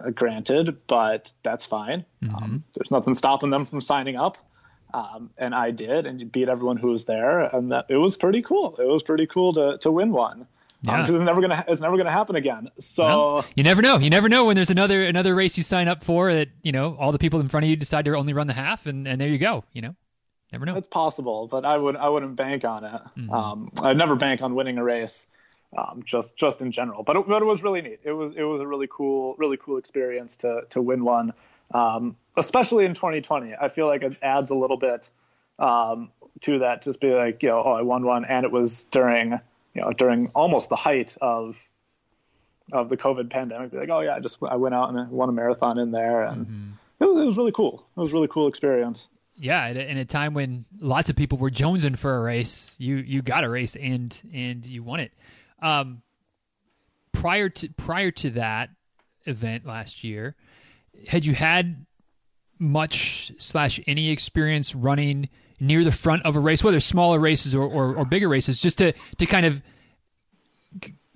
uh, granted, but that's fine. Mm-hmm. Um, there's nothing stopping them from signing up. Um, and I did, and you beat everyone who was there, and that it was pretty cool. It was pretty cool to to win one. Um, it's never gonna it's never gonna happen again. So well, you never know. You never know when there's another another race you sign up for that you know all the people in front of you decide to only run the half, and and there you go. You know. Never know. It's possible, but I would I wouldn't bank on it. Mm-hmm. Um, I'd never bank on winning a race, um, just just in general. But it, but it was really neat. It was it was a really cool really cool experience to to win one, um, especially in 2020. I feel like it adds a little bit um, to that. Just be like you know oh I won one, and it was during you know during almost the height of of the COVID pandemic. Be like oh yeah I just I went out and won a marathon in there, and mm-hmm. it, was, it was really cool. It was a really cool experience yeah, in a time when lots of people were jonesing for a race, you you got a race and and you won it. Um, prior to prior to that event last year, had you had much slash any experience running near the front of a race, whether smaller races or, or, or bigger races, just to to kind of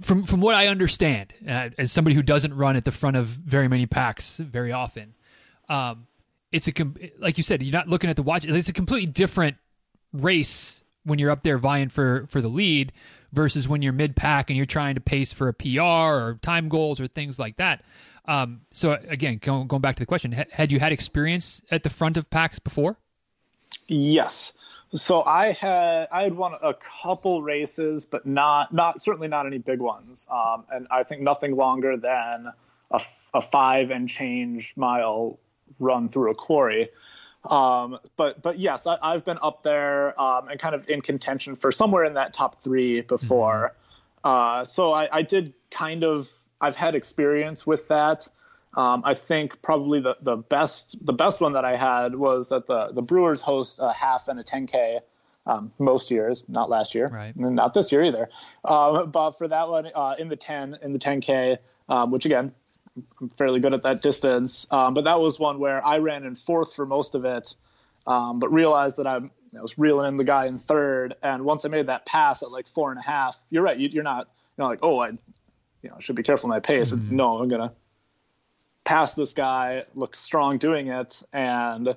from from what I understand, uh, as somebody who doesn't run at the front of very many packs very often, um, it's a like you said, you're not looking at the watch. It's a completely different race when you're up there vying for for the lead versus when you're mid pack and you're trying to pace for a PR or time goals or things like that. Um, so again, going, going back to the question, had you had experience at the front of packs before? Yes. So I had I had won a couple races, but not not certainly not any big ones. Um, and I think nothing longer than a, a five and change mile run through a quarry. Um, but but yes, I, have been up there um, and kind of in contention for somewhere in that top three before. Mm-hmm. Uh, so I, I, did kind of I've had experience with that. Um, I think probably the, the best the best one that I had was that the the Brewers host a half and a 10k um, most years, not last year, right. not this year either. Um, but for that one uh, in the 10 in the 10k, um, which again fairly good at that distance. Um, but that was one where I ran in fourth for most of it, um, but realized that I'm, I was reeling in the guy in third. And once I made that pass at like four and a half, you're right. You, are not, you know, like, oh, I, you know, should be careful in my pace. Mm-hmm. It's no, I'm gonna pass this guy, look strong doing it, and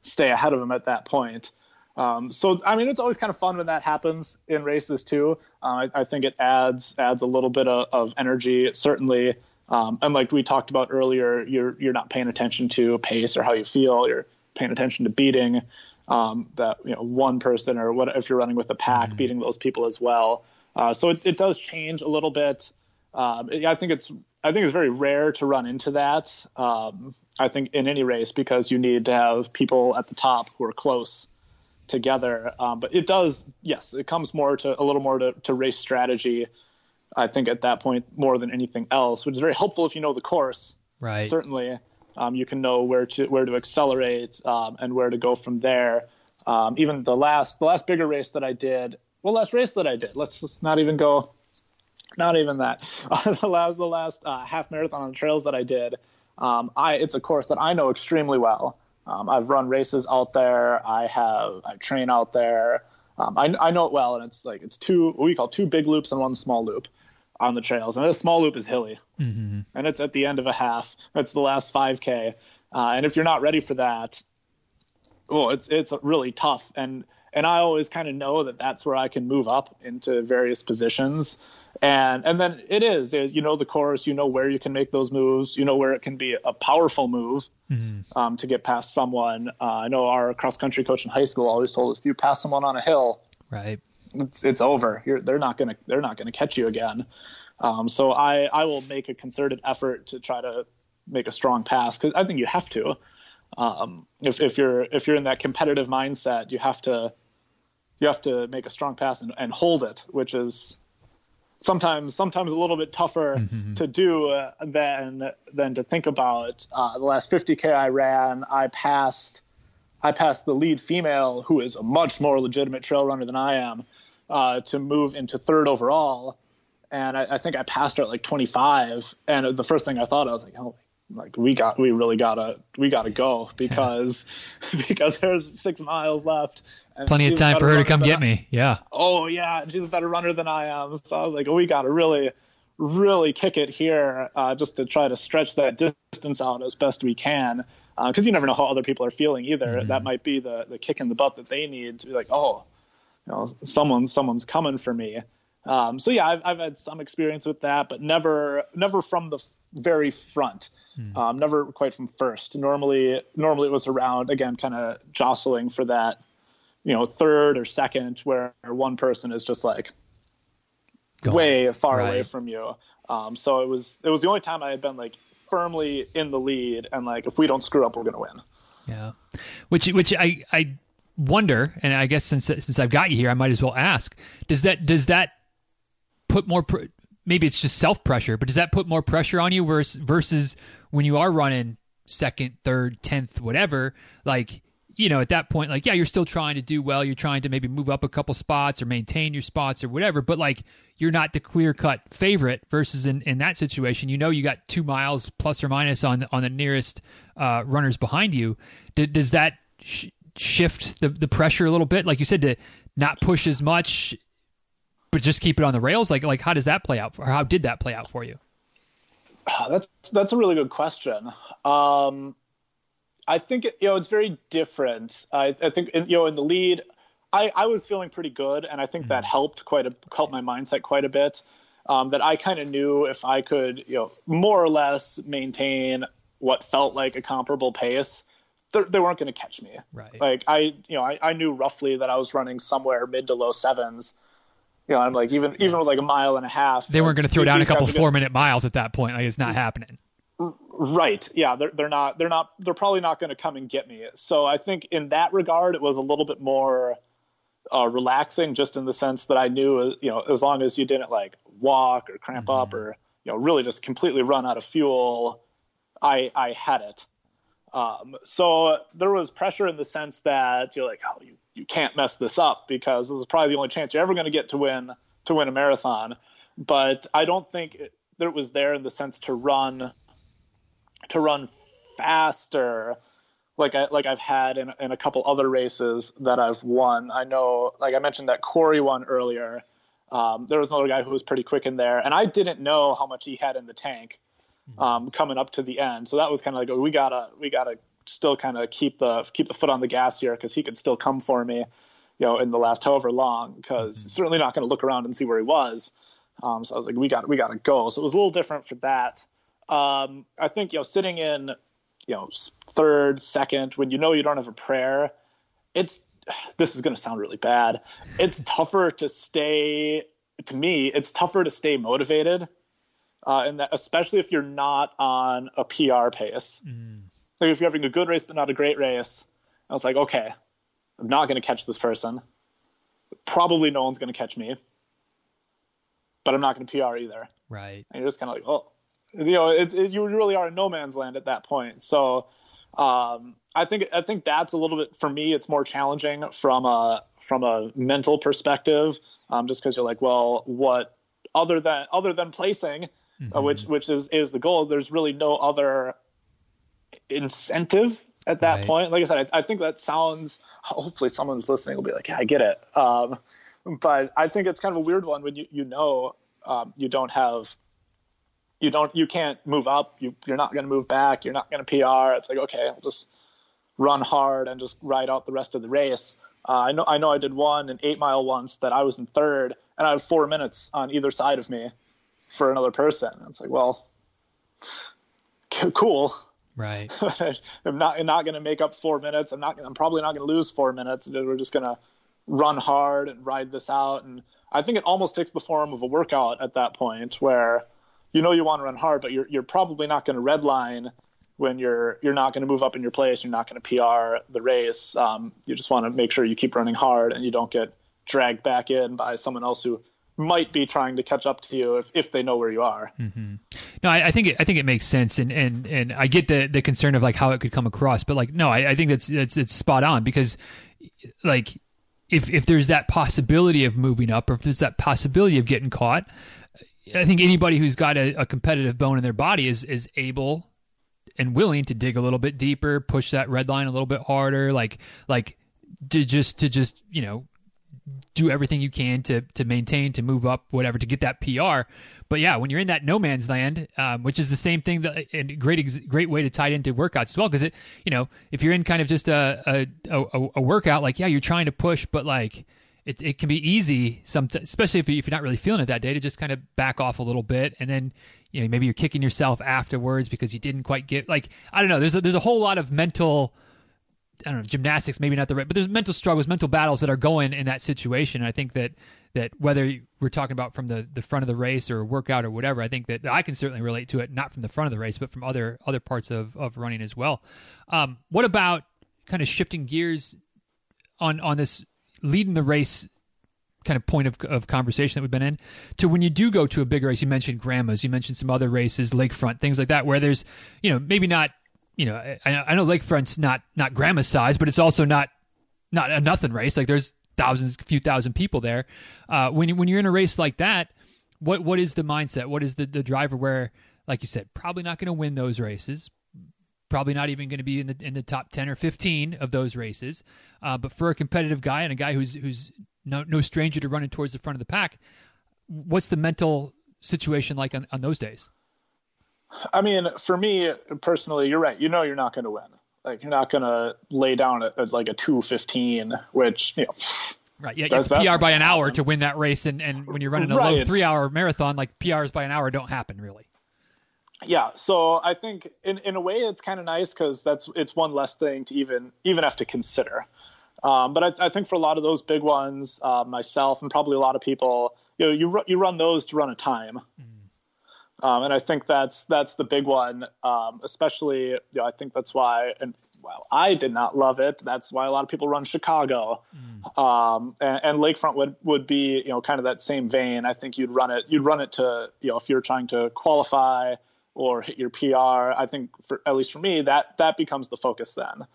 stay ahead of him at that point. Um, so I mean, it's always kind of fun when that happens in races too. Uh, I, I, think it adds adds a little bit of, of energy. It certainly um, and like we talked about earlier, you're you're not paying attention to pace or how you feel. You're paying attention to beating um, that you know one person or what if you're running with a pack, mm-hmm. beating those people as well. Uh, so it, it does change a little bit. Um, I think it's I think it's very rare to run into that. Um, I think in any race because you need to have people at the top who are close together. Um, but it does, yes, it comes more to a little more to, to race strategy I think at that point more than anything else, which is very helpful if you know the course. Right. Certainly, um, you can know where to where to accelerate um, and where to go from there. Um, even the last the last bigger race that I did, well, last race that I did. Let's, let's not even go. Not even that. Uh, the last the last uh, half marathon on the trails that I did. Um, I it's a course that I know extremely well. Um, I've run races out there. I have I train out there. Um, I, I know it well, and it's like it's two what we call two big loops and one small loop on the trails. And the small loop is hilly, mm-hmm. and it's at the end of a half. It's the last 5K, uh, and if you're not ready for that, oh, it's it's really tough, and and I always kind of know that that's where I can move up into various positions, and and then it is, you know the course, you know where you can make those moves, you know where it can be a powerful move mm-hmm. um, to get past someone. Uh, I know our cross country coach in high school always told us if you pass someone on a hill, right, it's it's over. You're, they're not gonna they're not gonna catch you again. Um, so I I will make a concerted effort to try to make a strong pass because I think you have to. Um, if if you're if you're in that competitive mindset, you have to you have to make a strong pass and, and hold it, which is sometimes sometimes a little bit tougher mm-hmm. to do uh, than than to think about. Uh, the last 50k I ran, I passed I passed the lead female, who is a much more legitimate trail runner than I am, uh, to move into third overall, and I, I, think I passed her at like 25. And the first thing I thought I was like, oh like we got we really gotta we gotta go because because there's six miles left plenty of time for her to come get I, me yeah. Oh yeah. She's a better runner than i am. So i was like oh, we gotta really really kick it here uh, just to try to stretch that distance out as best we can because uh, you never know how other people are feeling either. Mm-hmm. that might be the the kick in the butt that they need to be like oh you know someone's someone's coming for me. Um, so yeah I've, I've had some experience with that but never never from the very front Hmm. Um, never quite from first. Normally, normally it was around again, kind of jostling for that, you know, third or second, where one person is just like Go way far right. away from you. Um, so it was it was the only time I had been like firmly in the lead, and like if we don't screw up, we're gonna win. Yeah, which which I I wonder, and I guess since since I've got you here, I might as well ask: Does that does that put more? Pr- maybe it's just self pressure, but does that put more pressure on you versus versus when you are running second, third, tenth, whatever, like you know, at that point, like, yeah, you're still trying to do well. You're trying to maybe move up a couple spots or maintain your spots or whatever, but like, you're not the clear cut favorite versus in, in that situation, you know, you got two miles plus or minus on, on the nearest uh, runners behind you. D- does that sh- shift the, the pressure a little bit? Like you said, to not push as much, but just keep it on the rails. Like, like, how does that play out for, or how did that play out for you? That's that's a really good question. Um, I think it, you know it's very different. I, I think you know in the lead, I, I was feeling pretty good, and I think mm-hmm. that helped quite a helped my mindset quite a bit. Um, that I kind of knew if I could you know more or less maintain what felt like a comparable pace, they weren't going to catch me. Right. Like I you know I, I knew roughly that I was running somewhere mid to low sevens you know, I'm like even even with like a mile and a half. They weren't going to throw down a couple four minute miles at that point. Like it's not happening. Right. Yeah. They're they're not they're not they're probably not going to come and get me. So I think in that regard, it was a little bit more uh, relaxing, just in the sense that I knew you know as long as you didn't like walk or cramp mm-hmm. up or you know really just completely run out of fuel, I I had it. Um, so there was pressure in the sense that you're like, oh, you you can't mess this up because this is probably the only chance you're ever going to get to win to win a marathon. But I don't think it, that it was there in the sense to run to run faster like I like I've had in, in a couple other races that I've won. I know, like I mentioned that Corey won earlier. Um, there was another guy who was pretty quick in there, and I didn't know how much he had in the tank mm-hmm. um, coming up to the end. So that was kind of like, we gotta we gotta still kind of keep the keep the foot on the gas here because he could still come for me, you know, in the last however long. Because mm-hmm. certainly not going to look around and see where he was. Um, so I was like, we got we got to go. So it was a little different for that. Um, I think you know, sitting in you know third, second, when you know you don't have a prayer, it's this is going to sound really bad. It's tougher to stay. To me, it's tougher to stay motivated, uh, and that, especially if you're not on a PR pace. Mm. Like if you're having a good race but not a great race, I was like, okay, I'm not going to catch this person. Probably no one's going to catch me, but I'm not going to PR either. Right. And you're just kind of like, oh, you know, it, it, you really are in no man's land at that point. So um, I think I think that's a little bit for me. It's more challenging from a from a mental perspective, um, just because you're like, well, what other than other than placing, uh, mm-hmm. uh, which which is is the goal. There's really no other incentive at that right. point. Like I said, I, I, think that sounds. Hopefully, someone who's listening will be like, "Yeah, I get it." Um, but I think it's kind of a weird one when you you know um, you don't have you don't you can't move up. You you're not going to move back. You're not going to PR. It's like okay, I'll just run hard and just ride out the rest of the race. Uh, I know I know I did one an eight mile once that I was in third, and I had four minutes on either side of me for another person. And it's like, well, cool. Right. I'm not I'm not going to make up four minutes. I'm not. I'm probably not going to lose four minutes. We're just going to run hard and ride this out. And I think it almost takes the form of a workout at that point, where you know you want to run hard, but you're you're probably not going to redline when you're you're not going to move up in your place. You're not going to PR the race. Um, you just want to make sure you keep running hard and you don't get dragged back in by someone else who might be trying to catch up to you if, if they know where you are. Mm-hmm. No, I, I, think it, I think it makes sense, and, and, and I get the, the concern of like how it could come across, but like no, I, I think that's that's it's spot on because like if if there's that possibility of moving up, or if there's that possibility of getting caught, I think anybody who's got a, a competitive bone in their body is is able and willing to dig a little bit deeper, push that red line a little bit harder, like like to just to just you know do everything you can to to maintain, to move up, whatever, to get that PR. But yeah, when you're in that no man's land, um, which is the same thing that and great great way to tie it into workouts as well, because it you know if you're in kind of just a a, a a workout, like yeah, you're trying to push, but like it, it can be easy some especially if, you, if you're not really feeling it that day to just kind of back off a little bit and then you know maybe you're kicking yourself afterwards because you didn't quite get like I don't know there's a, there's a whole lot of mental I don't know gymnastics maybe not the right but there's mental struggles mental battles that are going in that situation. And I think that that whether we're talking about from the, the front of the race or workout or whatever I think that I can certainly relate to it not from the front of the race but from other other parts of, of running as well. Um, what about kind of shifting gears on on this leading the race kind of point of, of conversation that we've been in to when you do go to a big race? You mentioned grandmas you mentioned some other races lakefront things like that where there's you know maybe not you know i, I know lakefront's not not grandma's size but it's also not not a nothing race. Like there's thousands a few thousand people there. Uh, when, when you're in a race like that what what is the mindset? What is the, the driver where like you said probably not going to win those races probably not even going to be in the in the top 10 or 15 of those races. Uh, but for a competitive guy and a guy who's who's no no stranger to running towards the front of the pack what's the mental situation like on, on those days i mean for me personally you're right you know you're not going to win like you're not going to lay down at, at, like a 215 which you know Right. Yeah, you PR by an hour to win that race, and, and when you're running a right. low three hour marathon, like PRs by an hour don't happen really yeah so i think in, in a way it's kind of nice because that's it's one less thing to even even have to consider um, but I, I, think for a lot of those big ones uh, myself and probably a lot of people you know you, you run those to run a time mm. Um, and i think that's that's the big one um, especially you know i think that's why and well i did not love it that's why a lot of people run chicago mm. and, and lakefront would would be you know kind of that same vein i think you'd run it you'd run it to you know if you're trying to qualify or hit your PR. I think, for at least for me, that that becomes the focus then,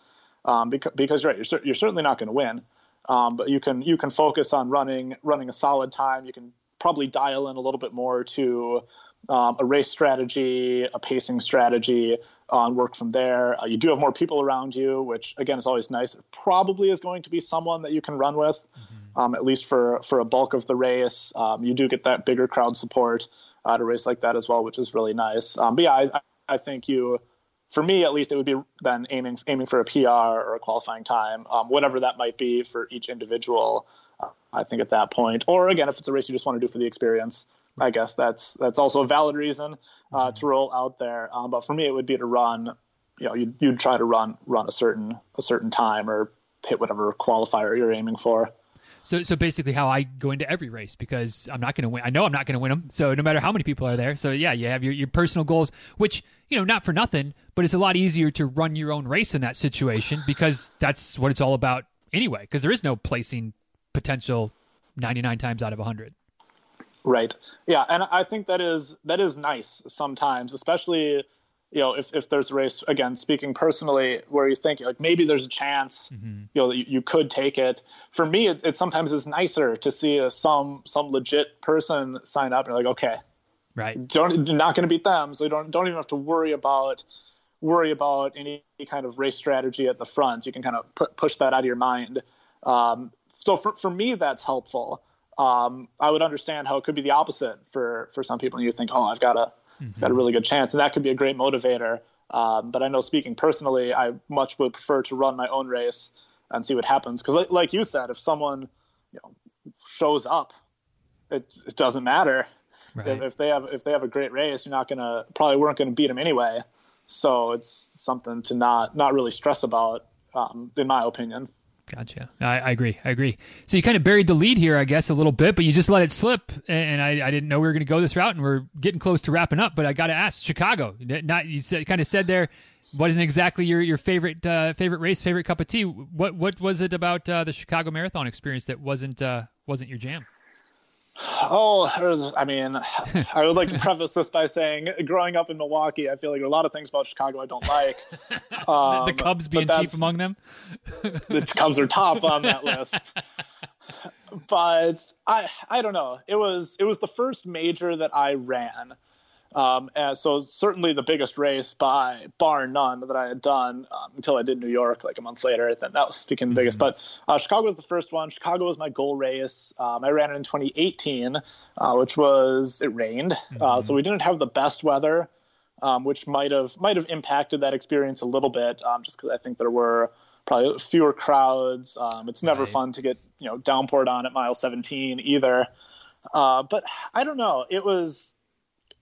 um, because because right, you're you're certainly not going to win, um, but you can you can focus on running running a solid time. You can probably dial in a little bit more to um, a race strategy, a pacing strategy, uh, and work from there. Uh, you do have more people around you, which again is always nice. It probably is going to be someone that you can run with, mm-hmm. um, at least for for a bulk of the race. Um, you do get that bigger crowd support at a race like that as well, which is really nice. Um, but yeah, I, I think you, for me at least, it would be then aiming aiming for a PR or a qualifying time, um, whatever that might be for each individual. Uh, I think at that point, or again, if it's a race you just want to do for the experience, I guess that's that's also a valid reason uh, mm-hmm. to roll out there. Um, but for me, it would be to run. You know, you'd, you'd try to run run a certain a certain time or hit whatever qualifier you're aiming for. So, so basically, how I go into every race because I'm not going to win. I know I'm not going to win them. So, no matter how many people are there, so yeah, you have your, your personal goals, which you know, not for nothing, but it's a lot easier to run your own race in that situation because that's what it's all about anyway. Because there is no placing potential 99 times out of 100. Right. Yeah, and I think that is that is nice sometimes, especially you know, if, if there's a race, again, speaking personally, where you think like maybe there's a chance, mm-hmm. you know, you, you, could take it. For me, it, it sometimes is nicer to see a, some some legit person sign up and like, okay, right, don't not going to beat them, so you don't don't even have to worry about worry about any kind of race strategy at the front. You can kind of put, push that out of your mind. Um, so for for me, that's helpful. Um, I would understand how it could be the opposite for for some people. And you think, oh, I've got to mm-hmm. got a really good chance, and that could be a great motivator. Um, but I know, speaking personally, I much would prefer to run my own race and see what happens. Because, like you said, if someone you know shows up, it, it doesn't matter. Right. If, if, they have if they have a great race, you're not gonna probably weren't gonna beat them anyway. So it's something to not not really stress about, um, in my opinion. Gotcha. I, I, agree. I agree. So you kind of buried the lead here, I guess, a little bit, but you just let it slip. And I, I didn't know we were going to go this route, and we're getting close to wrapping up. But I got to ask, Chicago. Not you said, kind of said there, wasn't exactly your your favorite uh, favorite race, favorite cup of tea. What what was it about uh, the Chicago Marathon experience that wasn't uh, wasn't your jam? Oh, I mean, I would like to preface this by saying, growing up in Milwaukee, I feel like a lot of things about Chicago I don't like. Um, the Cubs being cheap among them. the Cubs are top on that list. But I, I don't know. It was it was the first major that I ran um, and so certainly the biggest race by bar none that I had done um, until I did New York like a month later. Then that was became the biggest. Mm-hmm. But uh, Chicago was the first one. Chicago was my goal race. Um, I ran it in 2018, uh, which was it rained, uh, mm-hmm. uh, so we didn't have the best weather, um, which might have might have impacted that experience a little bit, um, just because I think there were probably fewer crowds. Um, it's never right. fun to get you know downpoured on at mile 17 either. Uh, but I don't know. It was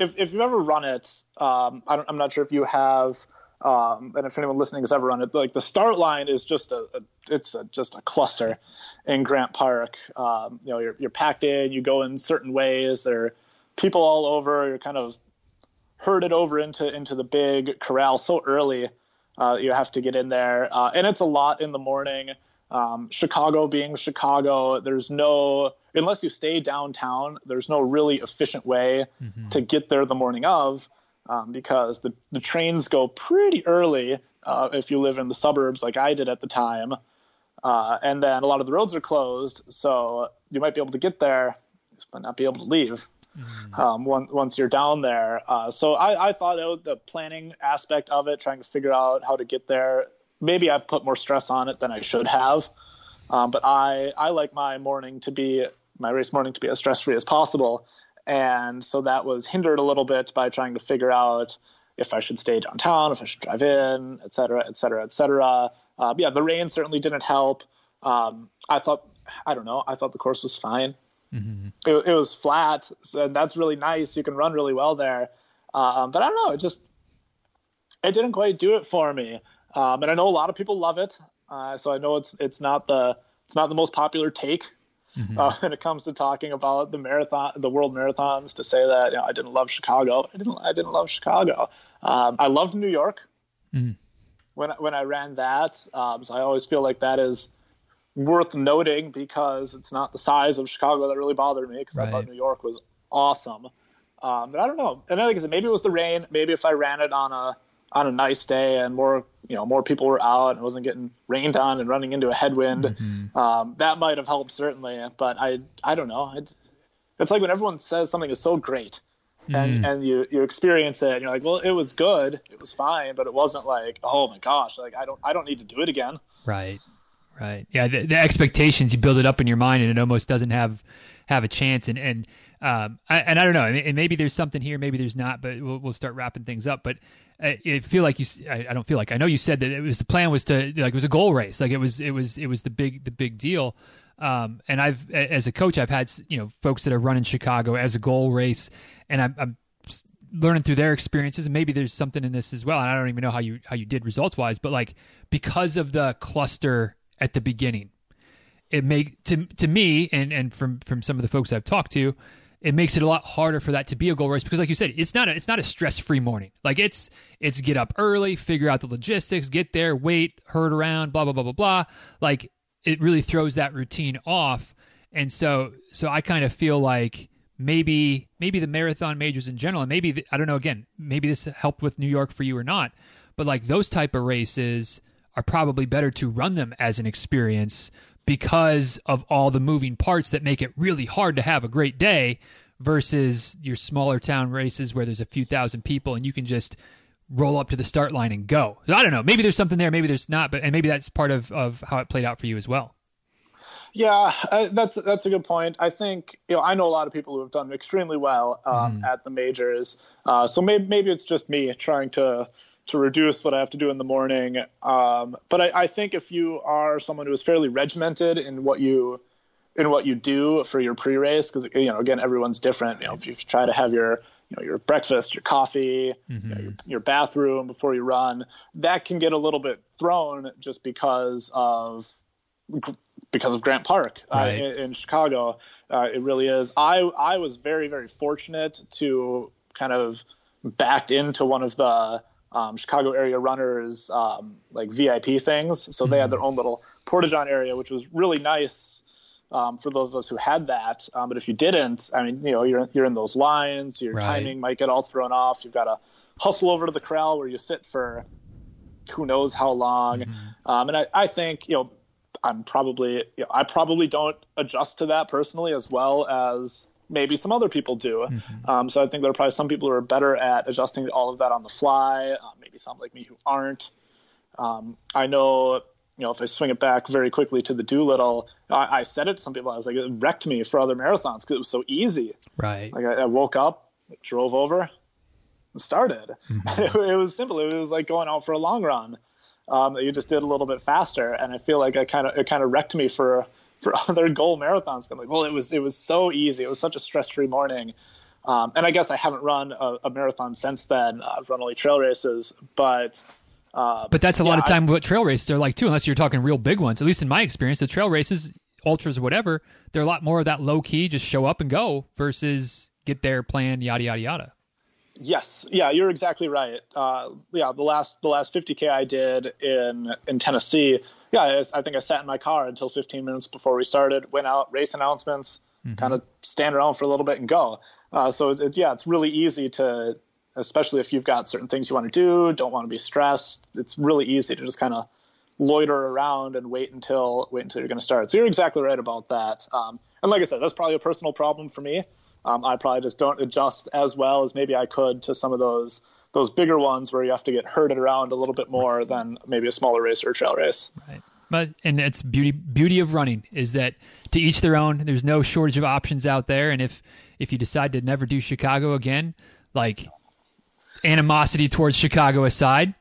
if if you've ever run it, um, I am not sure if you have, um, and if anyone listening has ever run it, like the start line is just a, a it's a, just a cluster in Grant Park. Um, you know, you're you're packed in, you go in certain ways. There are people all over. You're kind of herded over into into the big corral so early. Uh, you have to get in there, uh, and it's a lot in the morning. Um, Chicago being Chicago, there's no unless you stay downtown, there's no really efficient way mm-hmm. to get there the morning of um, because the, the trains go pretty early uh, if you live in the suburbs like I did at the time. Uh, and then a lot of the roads are closed, so you might be able to get there, but not be able to leave mm-hmm. um, once, once you're down there. Uh, so I, I thought out the planning aspect of it, trying to figure out how to get there. Maybe I put more stress on it than I should have. Um, but I, I like my morning to be my race morning to be as stress free as possible. And so that was hindered a little bit by trying to figure out if I should stay downtown, if I should drive in, et cetera, et cetera, et cetera. Uh, yeah, the rain certainly didn't help. Um, I thought, I don't know, I thought the course was fine. Mm-hmm. It, it, was flat, so that's really nice. You can run really well there. Um, but I don't know, it just it didn't quite do it for me. Um, and I know a lot of people love it, uh, so I know it's it's not the it's not the most popular take mm-hmm. uh, when it comes to talking about the marathon, the world marathons, to say that you know, I didn't love Chicago. I didn't. I didn't love Chicago. Um, I loved New York mm-hmm. when when I ran that. Um, so I always feel like that is worth noting because it's not the size of Chicago that really bothered me because right. I thought New York was awesome. Um, but I don't know. And like I said, maybe it was the rain. Maybe if I ran it on a on a nice day and more you know more people were out and it wasn't getting rained on and running into a headwind mm-hmm. um, that might have helped certainly but i i don't know it's, it's like when everyone says something is so great and mm. and you you experience it and you're like well it was good it was fine but it wasn't like oh my gosh like i don't i don't need to do it again right right yeah the, the expectations you build it up in your mind and it almost doesn't have have a chance and and um, I, and I don't know, and maybe there's something here, maybe there's not, but we'll, we'll start wrapping things up. But I, I feel like you, I, I, don't feel like I know you said that it was the plan was to like it was a goal race, like it was it was it was the big the big deal. Um, and I've as a coach, I've had you know folks that are running Chicago as a goal race, and I'm, I'm learning through their experiences and maybe there's something in this as well and i don't even know how you how you did results wise but like because of the cluster at the beginning it make to to me and and from from some of the folks i've talked to it makes it a lot harder for that to be a goal race because like you said it's not a, it's not a stress-free morning. Like it's it's get up early figure out the logistics get there wait herd around blah blah blah blah blah. Like it really throws that routine off. And so so i kind of feel like maybe maybe the marathon majors in general and maybe the, i don't know again maybe this helped with new york for you or not but like those type of races are probably better to run them as an experience because of all the moving parts that make it really hard to have a great day versus your smaller town races where there's a few thousand people and you can just roll up to the start line and go. So I don't know. Maybe there's something there. Maybe there's not. But and maybe that's part of of how it played out for you as well. Yeah, uh, that's that's a good point. I think you know I know a lot of people who have done extremely well um, mm. at the majors. Uh, so maybe maybe it's just me trying to to reduce what I have to do in the morning. Um, but I, I, think if you are someone who is fairly regimented in what you in what you do for your pre-race, because you know again everyone's different. You know if you try to have your you know your breakfast, your coffee, mm-hmm. you know, your, your, bathroom before you run, that can get a little bit thrown just because of because of Grant Park uh, right. uh, in, in, Chicago. Uh, it really is. I I was very very fortunate to kind of backed into one of the um, Chicago area runners um, like VIP things. So mm-hmm. they had mm-hmm. their own little porta-john area, which was really nice um, for those of us who had that. Um, but if you didn't, I mean, you know, you're you're in those lines. Your right. timing might get all thrown off. You've got to hustle over to the corral where you sit for who knows how long. Mm-hmm. Um, and I, I think you know I'm probably you know, I probably don't adjust to that personally as well as maybe some other people do. Mm-hmm. Um, so I think there are probably some people who are better at adjusting all of that on the fly. Uh, maybe some like me who aren't. Um, I know, you know, if I swing it back very quickly to the Doolittle, I, I said it to some people. I was like, it wrecked me for other marathons because it was so easy. Right. Like I, I woke up, drove over, and started. Mm-hmm. It, it, was simple. It was like going out for a long run. Um, you just did a little bit faster, and I feel like I kind of it kind of wrecked me for for other goal marathons. I'm like, well, it was it was so easy. It was such a stress free morning. Um, and I guess I haven't run a, a marathon since then. I've run only trail races, but uh, but that's a yeah, lot of time. I, what trail races are like too, unless you're talking real big ones. At least in my experience, the trail races, ultras, whatever, they're a lot more of that low key, just show up and go versus get there, plan, yada yada yada. Yes, yeah, you're exactly right. Uh, yeah, the last the last 50k I did in in Tennessee yeah, I, I, think I sat in my car until 15 minutes before we started, went out, race announcements, mm-hmm. kind of stand around for a little bit and go. Uh, so it, yeah, it's really easy to, especially if you've got certain things you want to do, don't want to be stressed. It's really easy to just kind of loiter around and wait until wait until you're going to start. So you're exactly right about that. Um, and like I said, that's probably a personal problem for me. Um, I probably just don't adjust as well as maybe I could to some of those those bigger ones where you have to get herded around a little bit more than maybe a smaller race or a trail race. Right. But and it's beauty beauty of running is that to each their own. There's no shortage of options out there, and if if you decide to never do Chicago again, like animosity towards Chicago aside,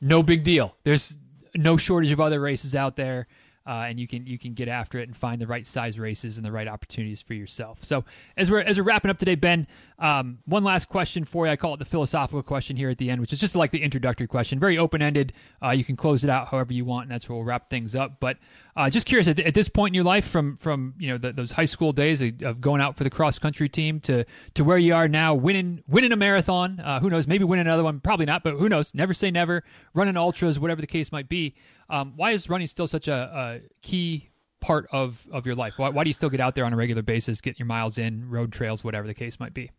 no big deal. There's no shortage of other races out there uh, and you can you can get after it and find the right size races and the right opportunities for yourself. So as we're as we're wrapping up today, Ben, um, one last question for you. I call it the philosophical question here at the end, which is just like the introductory question, very open ended. Uh, you can close it out however you want, and that's where we'll wrap things up. But uh, just curious at, at, this point in your life, from from you know the, those high school days of going out for the cross country team to to where you are now, winning winning a marathon. Uh, who knows? Maybe winning another one. Probably not, but who knows? Never say never. Running ultras, whatever the case might be. Um, why is running still such a, a key part of, of your life? Why, why, do you still get out there on a regular basis, get your miles in, road trails, whatever the case might be?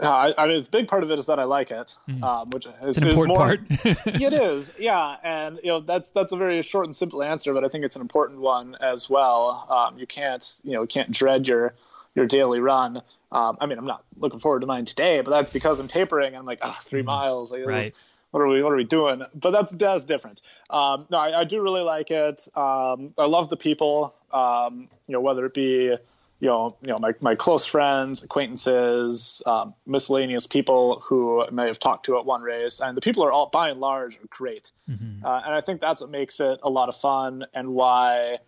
Uh, I, I, mean, a big part of it is that I like it, mm. um, which is, an important more, part. it is, yeah, and you know that's that's a very short and simple answer, but I think it's an important one as well. Um, you can't, you know, can't dread your your daily run. Um, I mean, I'm not looking forward to mine today, but that's because I'm tapering. And I'm like, oh, three mm. miles. Like, right what are we what are we doing? But that's that's different. Um, no, I, I, do really like it. Um, I love the people. Um, you know, whether it be you know you know my my close friends, acquaintances, um, miscellaneous people who I may have talked to at one race, and the people are all by and large are great. Mm-hmm. Uh, and I think that's what makes it a lot of fun, and why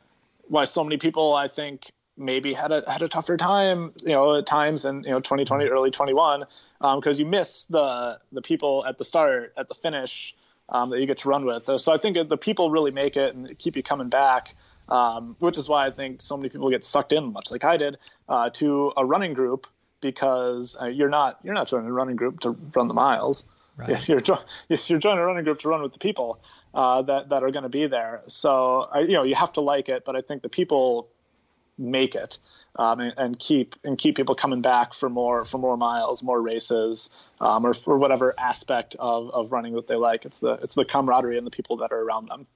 why so many people I think maybe had a had a tougher time, you know, at times in you know 2020, mm-hmm. early 21, because um, you miss the the people at the start, at the finish um, that you get to run with. So I think the people really make it and keep you coming back. Um, which is why I think so many people get sucked in, much like I did, uh, to a running group because uh, you're not you're not joining a running group to run the miles. Right. You're you're joining a running group to run with the people uh, that that are going to be there. So I, you know you have to like it, but I think the people make it um, and, and, keep and keep people coming back for more for more miles, more races, um, or for whatever aspect of, of running that they like. It's the it's the camaraderie and the people that are around them.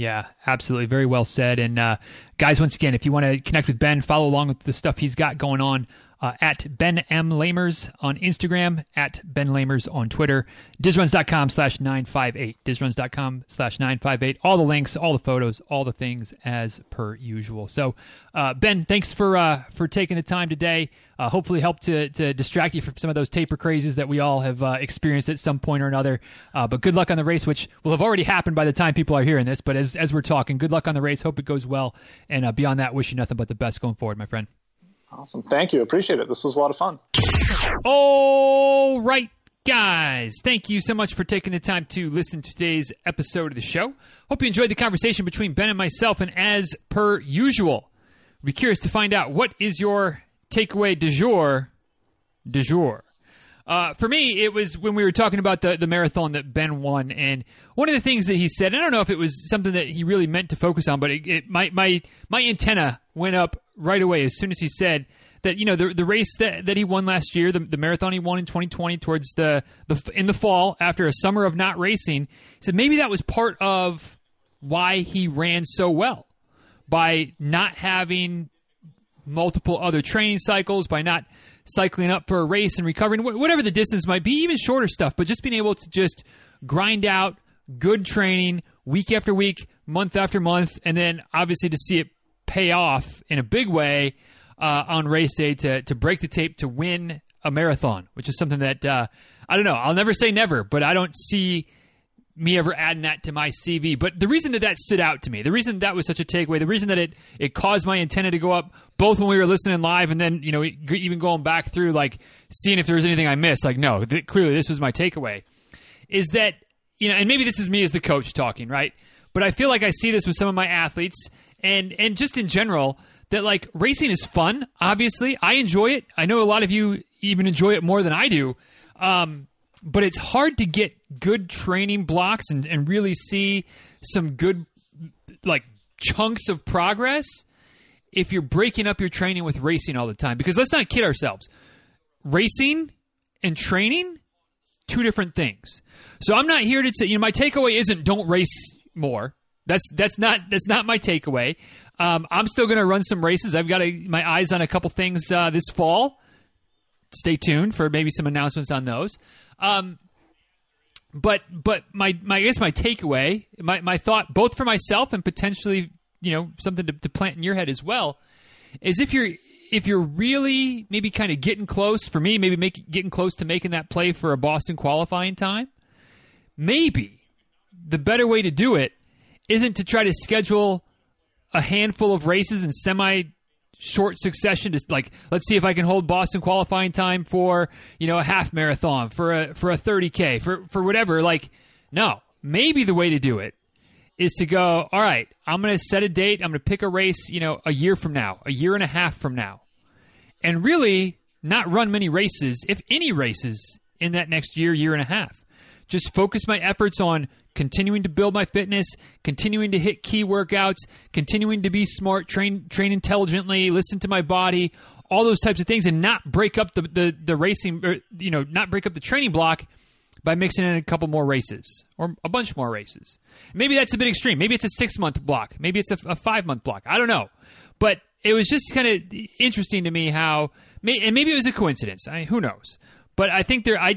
Yeah, absolutely. Very well said. And uh, guys, once again, if you want to connect with Ben, follow along with the stuff he's got going on uh, at Ben M. Lamers on Instagram, at Ben Lamers on Twitter, dizruns.com slash 958, dizruns.com slash 958. All the links, all the photos, all the things as per usual. So, uh, Ben, thanks for uh, for taking the time today. Uh, hopefully, help to, to distract you from some of those taper crazes that we all have uh, experienced at some point or another. Uh, but good luck on the race, which will have already happened by the time people are hearing this. But as, as we're talking, good luck on the race. Hope it goes well. And beyond that, wish you nothing but the best going forward, my friend. Awesome. Thank you. Appreciate it. This was a lot of fun. All right, guys. Thank you so much for taking the time to listen to today's episode of the show. Hope you enjoyed the conversation between Ben and myself. And as per usual, we'd be curious to find out what is your takeaway du jour. Du jour. Uh, for me, it was when we were talking about the, the marathon that Ben won, and one of the things that he said, I don't know if it was something that he really meant to focus on, but it, it my my my antenna went up right away as soon as he said that you know the the race that, that he won last year, the, the marathon he won in 2020 towards the the in the fall after a summer of not racing, he said maybe that was part of why he ran so well by not having multiple other training cycles, by not cycling up for a race and recovering, whatever the distance might be, even shorter stuff, but just being able to just grind out good training week after week, month after month, and then obviously to see it pay off in a big way uh, on race day to, to break the tape to win a marathon, which is something that uh, I don't know. I'll never say never, but I don't see me ever adding that to my CV. But the reason that that stood out to me, the reason that was such a takeaway, the reason that it it caused my antenna to go up, both when we were listening live and then you know even going back through like seeing if there was anything I missed. Like no, th- clearly this was my takeaway. Is that you know, and maybe this is me as the coach talking, right? But I feel like I see this with some of my athletes and and just in general that like racing is fun. Obviously, I enjoy it. I know a lot of you even enjoy it more than I do. Um, but it's hard to get good training blocks and, and really see some good like chunks of progress if you're breaking up your training with racing all the time. Because let's not kid ourselves. Racing and training, two different things. So I'm not here to say, you know, my takeaway isn't don't race more. That's that's not that's not my takeaway. Um, I'm still going to run some races. I've got a, my eyes on a couple things uh, this fall. Stay tuned for maybe some announcements on those. Um, but but my, my I guess my takeaway, my, my thought, both for myself and potentially you know something to, to plant in your head as well, is if you're if you're really maybe kind of getting close for me, maybe make, getting close to making that play for a Boston qualifying time, maybe the better way to do it isn't to try to schedule a handful of races in semi short succession to like let's see if I can hold Boston qualifying time for you know a half marathon for a for a 30k for for whatever. Like no. Maybe the way to do it is to go all right I'm going to set a date. I'm going to pick a race you know a year from now a year and a half from now and really not run many races if any races in that next year year and a half just focus my efforts on continuing to build my fitness, continuing to hit key workouts, continuing to be smart, train train intelligently, listen to my body, all those types of things, and not break up the the, the racing, or, you know, not break up the training block by mixing in a couple more races or a bunch more races. Maybe that's a bit extreme. Maybe it's a six month block. Maybe it's a, a five month block. I don't know, but it was just kind of interesting to me how, and maybe it was a coincidence. I, who knows? But I think there, I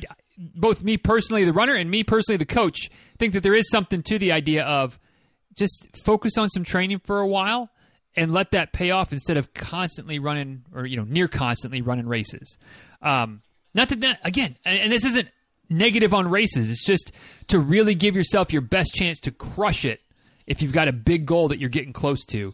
both me personally, the runner, and me personally, the coach, think that there is something to the idea of just focus on some training for a while and let that pay off instead of constantly running or you know near constantly running races. Um, not that, that again, and this isn't negative on races. It's just to really give yourself your best chance to crush it if you've got a big goal that you're getting close to.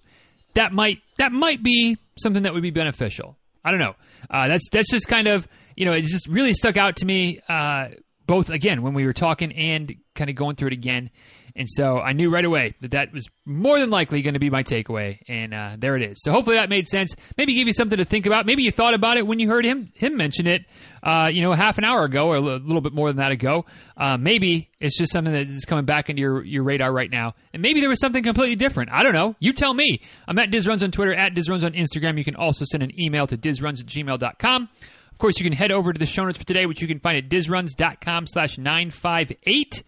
That might that might be something that would be beneficial. I don't know. Uh, that's that's just kind of you know, it just really stuck out to me, uh, both again when we were talking and kind of going through it again. And so I knew right away that that was more than likely going to be my takeaway, and uh, there it is. So hopefully that made sense. Maybe give you something to think about. Maybe you thought about it when you heard him him mention it, uh, you know, half an hour ago or a little bit more than that ago. Uh, maybe it's just something that is coming back into your, your radar right now, and maybe there was something completely different. I don't know. You tell me. I'm at DizRuns on Twitter, at DizRuns on Instagram. You can also send an email to dizruns at gmail.com. Of course, you can head over to the show notes for today, which you can find at dizruns.com slash 958.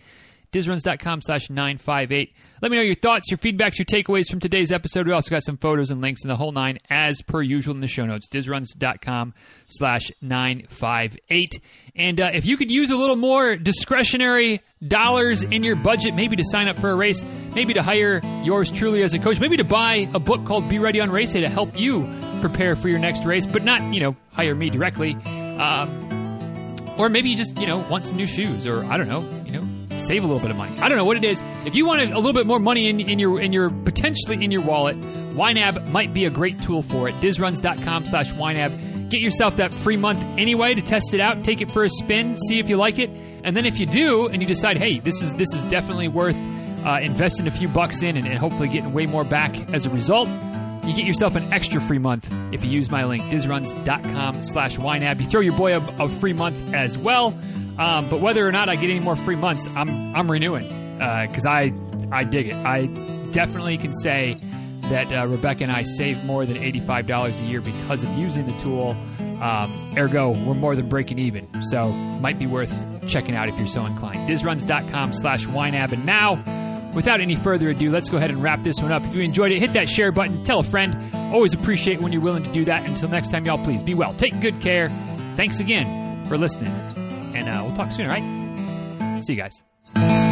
dizruns.com slash 958. Let me know your thoughts, your feedbacks, your takeaways from today's episode. We also got some photos and links in the whole nine as per usual in the show notes. dizruns.com slash 958. And uh, if you could use a little more discretionary dollars in your budget, maybe to sign up for a race, maybe to hire yours truly as a coach, maybe to buy a book called Be Ready on Race Day to help you prepare for your next race, but not, you know, hire me directly. Um, or maybe you just, you know, want some new shoes, or I don't know, you know, save a little bit of money. I don't know what it is. If you want a, little bit more money in, in your in your potentially in your wallet, YNAB might be a great tool for it. Dizruns.com slash YNAB. Get yourself that free month anyway to test it out, take it for a spin, see if you like it, and then if you do and you decide, hey, this is this is definitely worth uh, investing a few bucks in and, and hopefully getting way more back as a result, you get yourself an extra free month if you use my link, dizruns.com slash YNAB. You throw your boy a, a free month as well. Um, but whether or not I get any more free months, I'm, I'm renewing because uh, I, I dig it. I definitely can say that uh, Rebecca and I save more than $85 a year because of using the tool. Um, ergo, we're more than breaking even. So might be worth checking out if you're so inclined. Dizruns.com slash YNAB. And now, without any further ado, let's go ahead and wrap this one up. If you enjoyed it, hit that share button, tell a friend. Always appreciate when you're willing to do that. Until next time, y'all, please be well. Take good care. Thanks again for listening. And uh, we'll talk soon, all right? See you guys.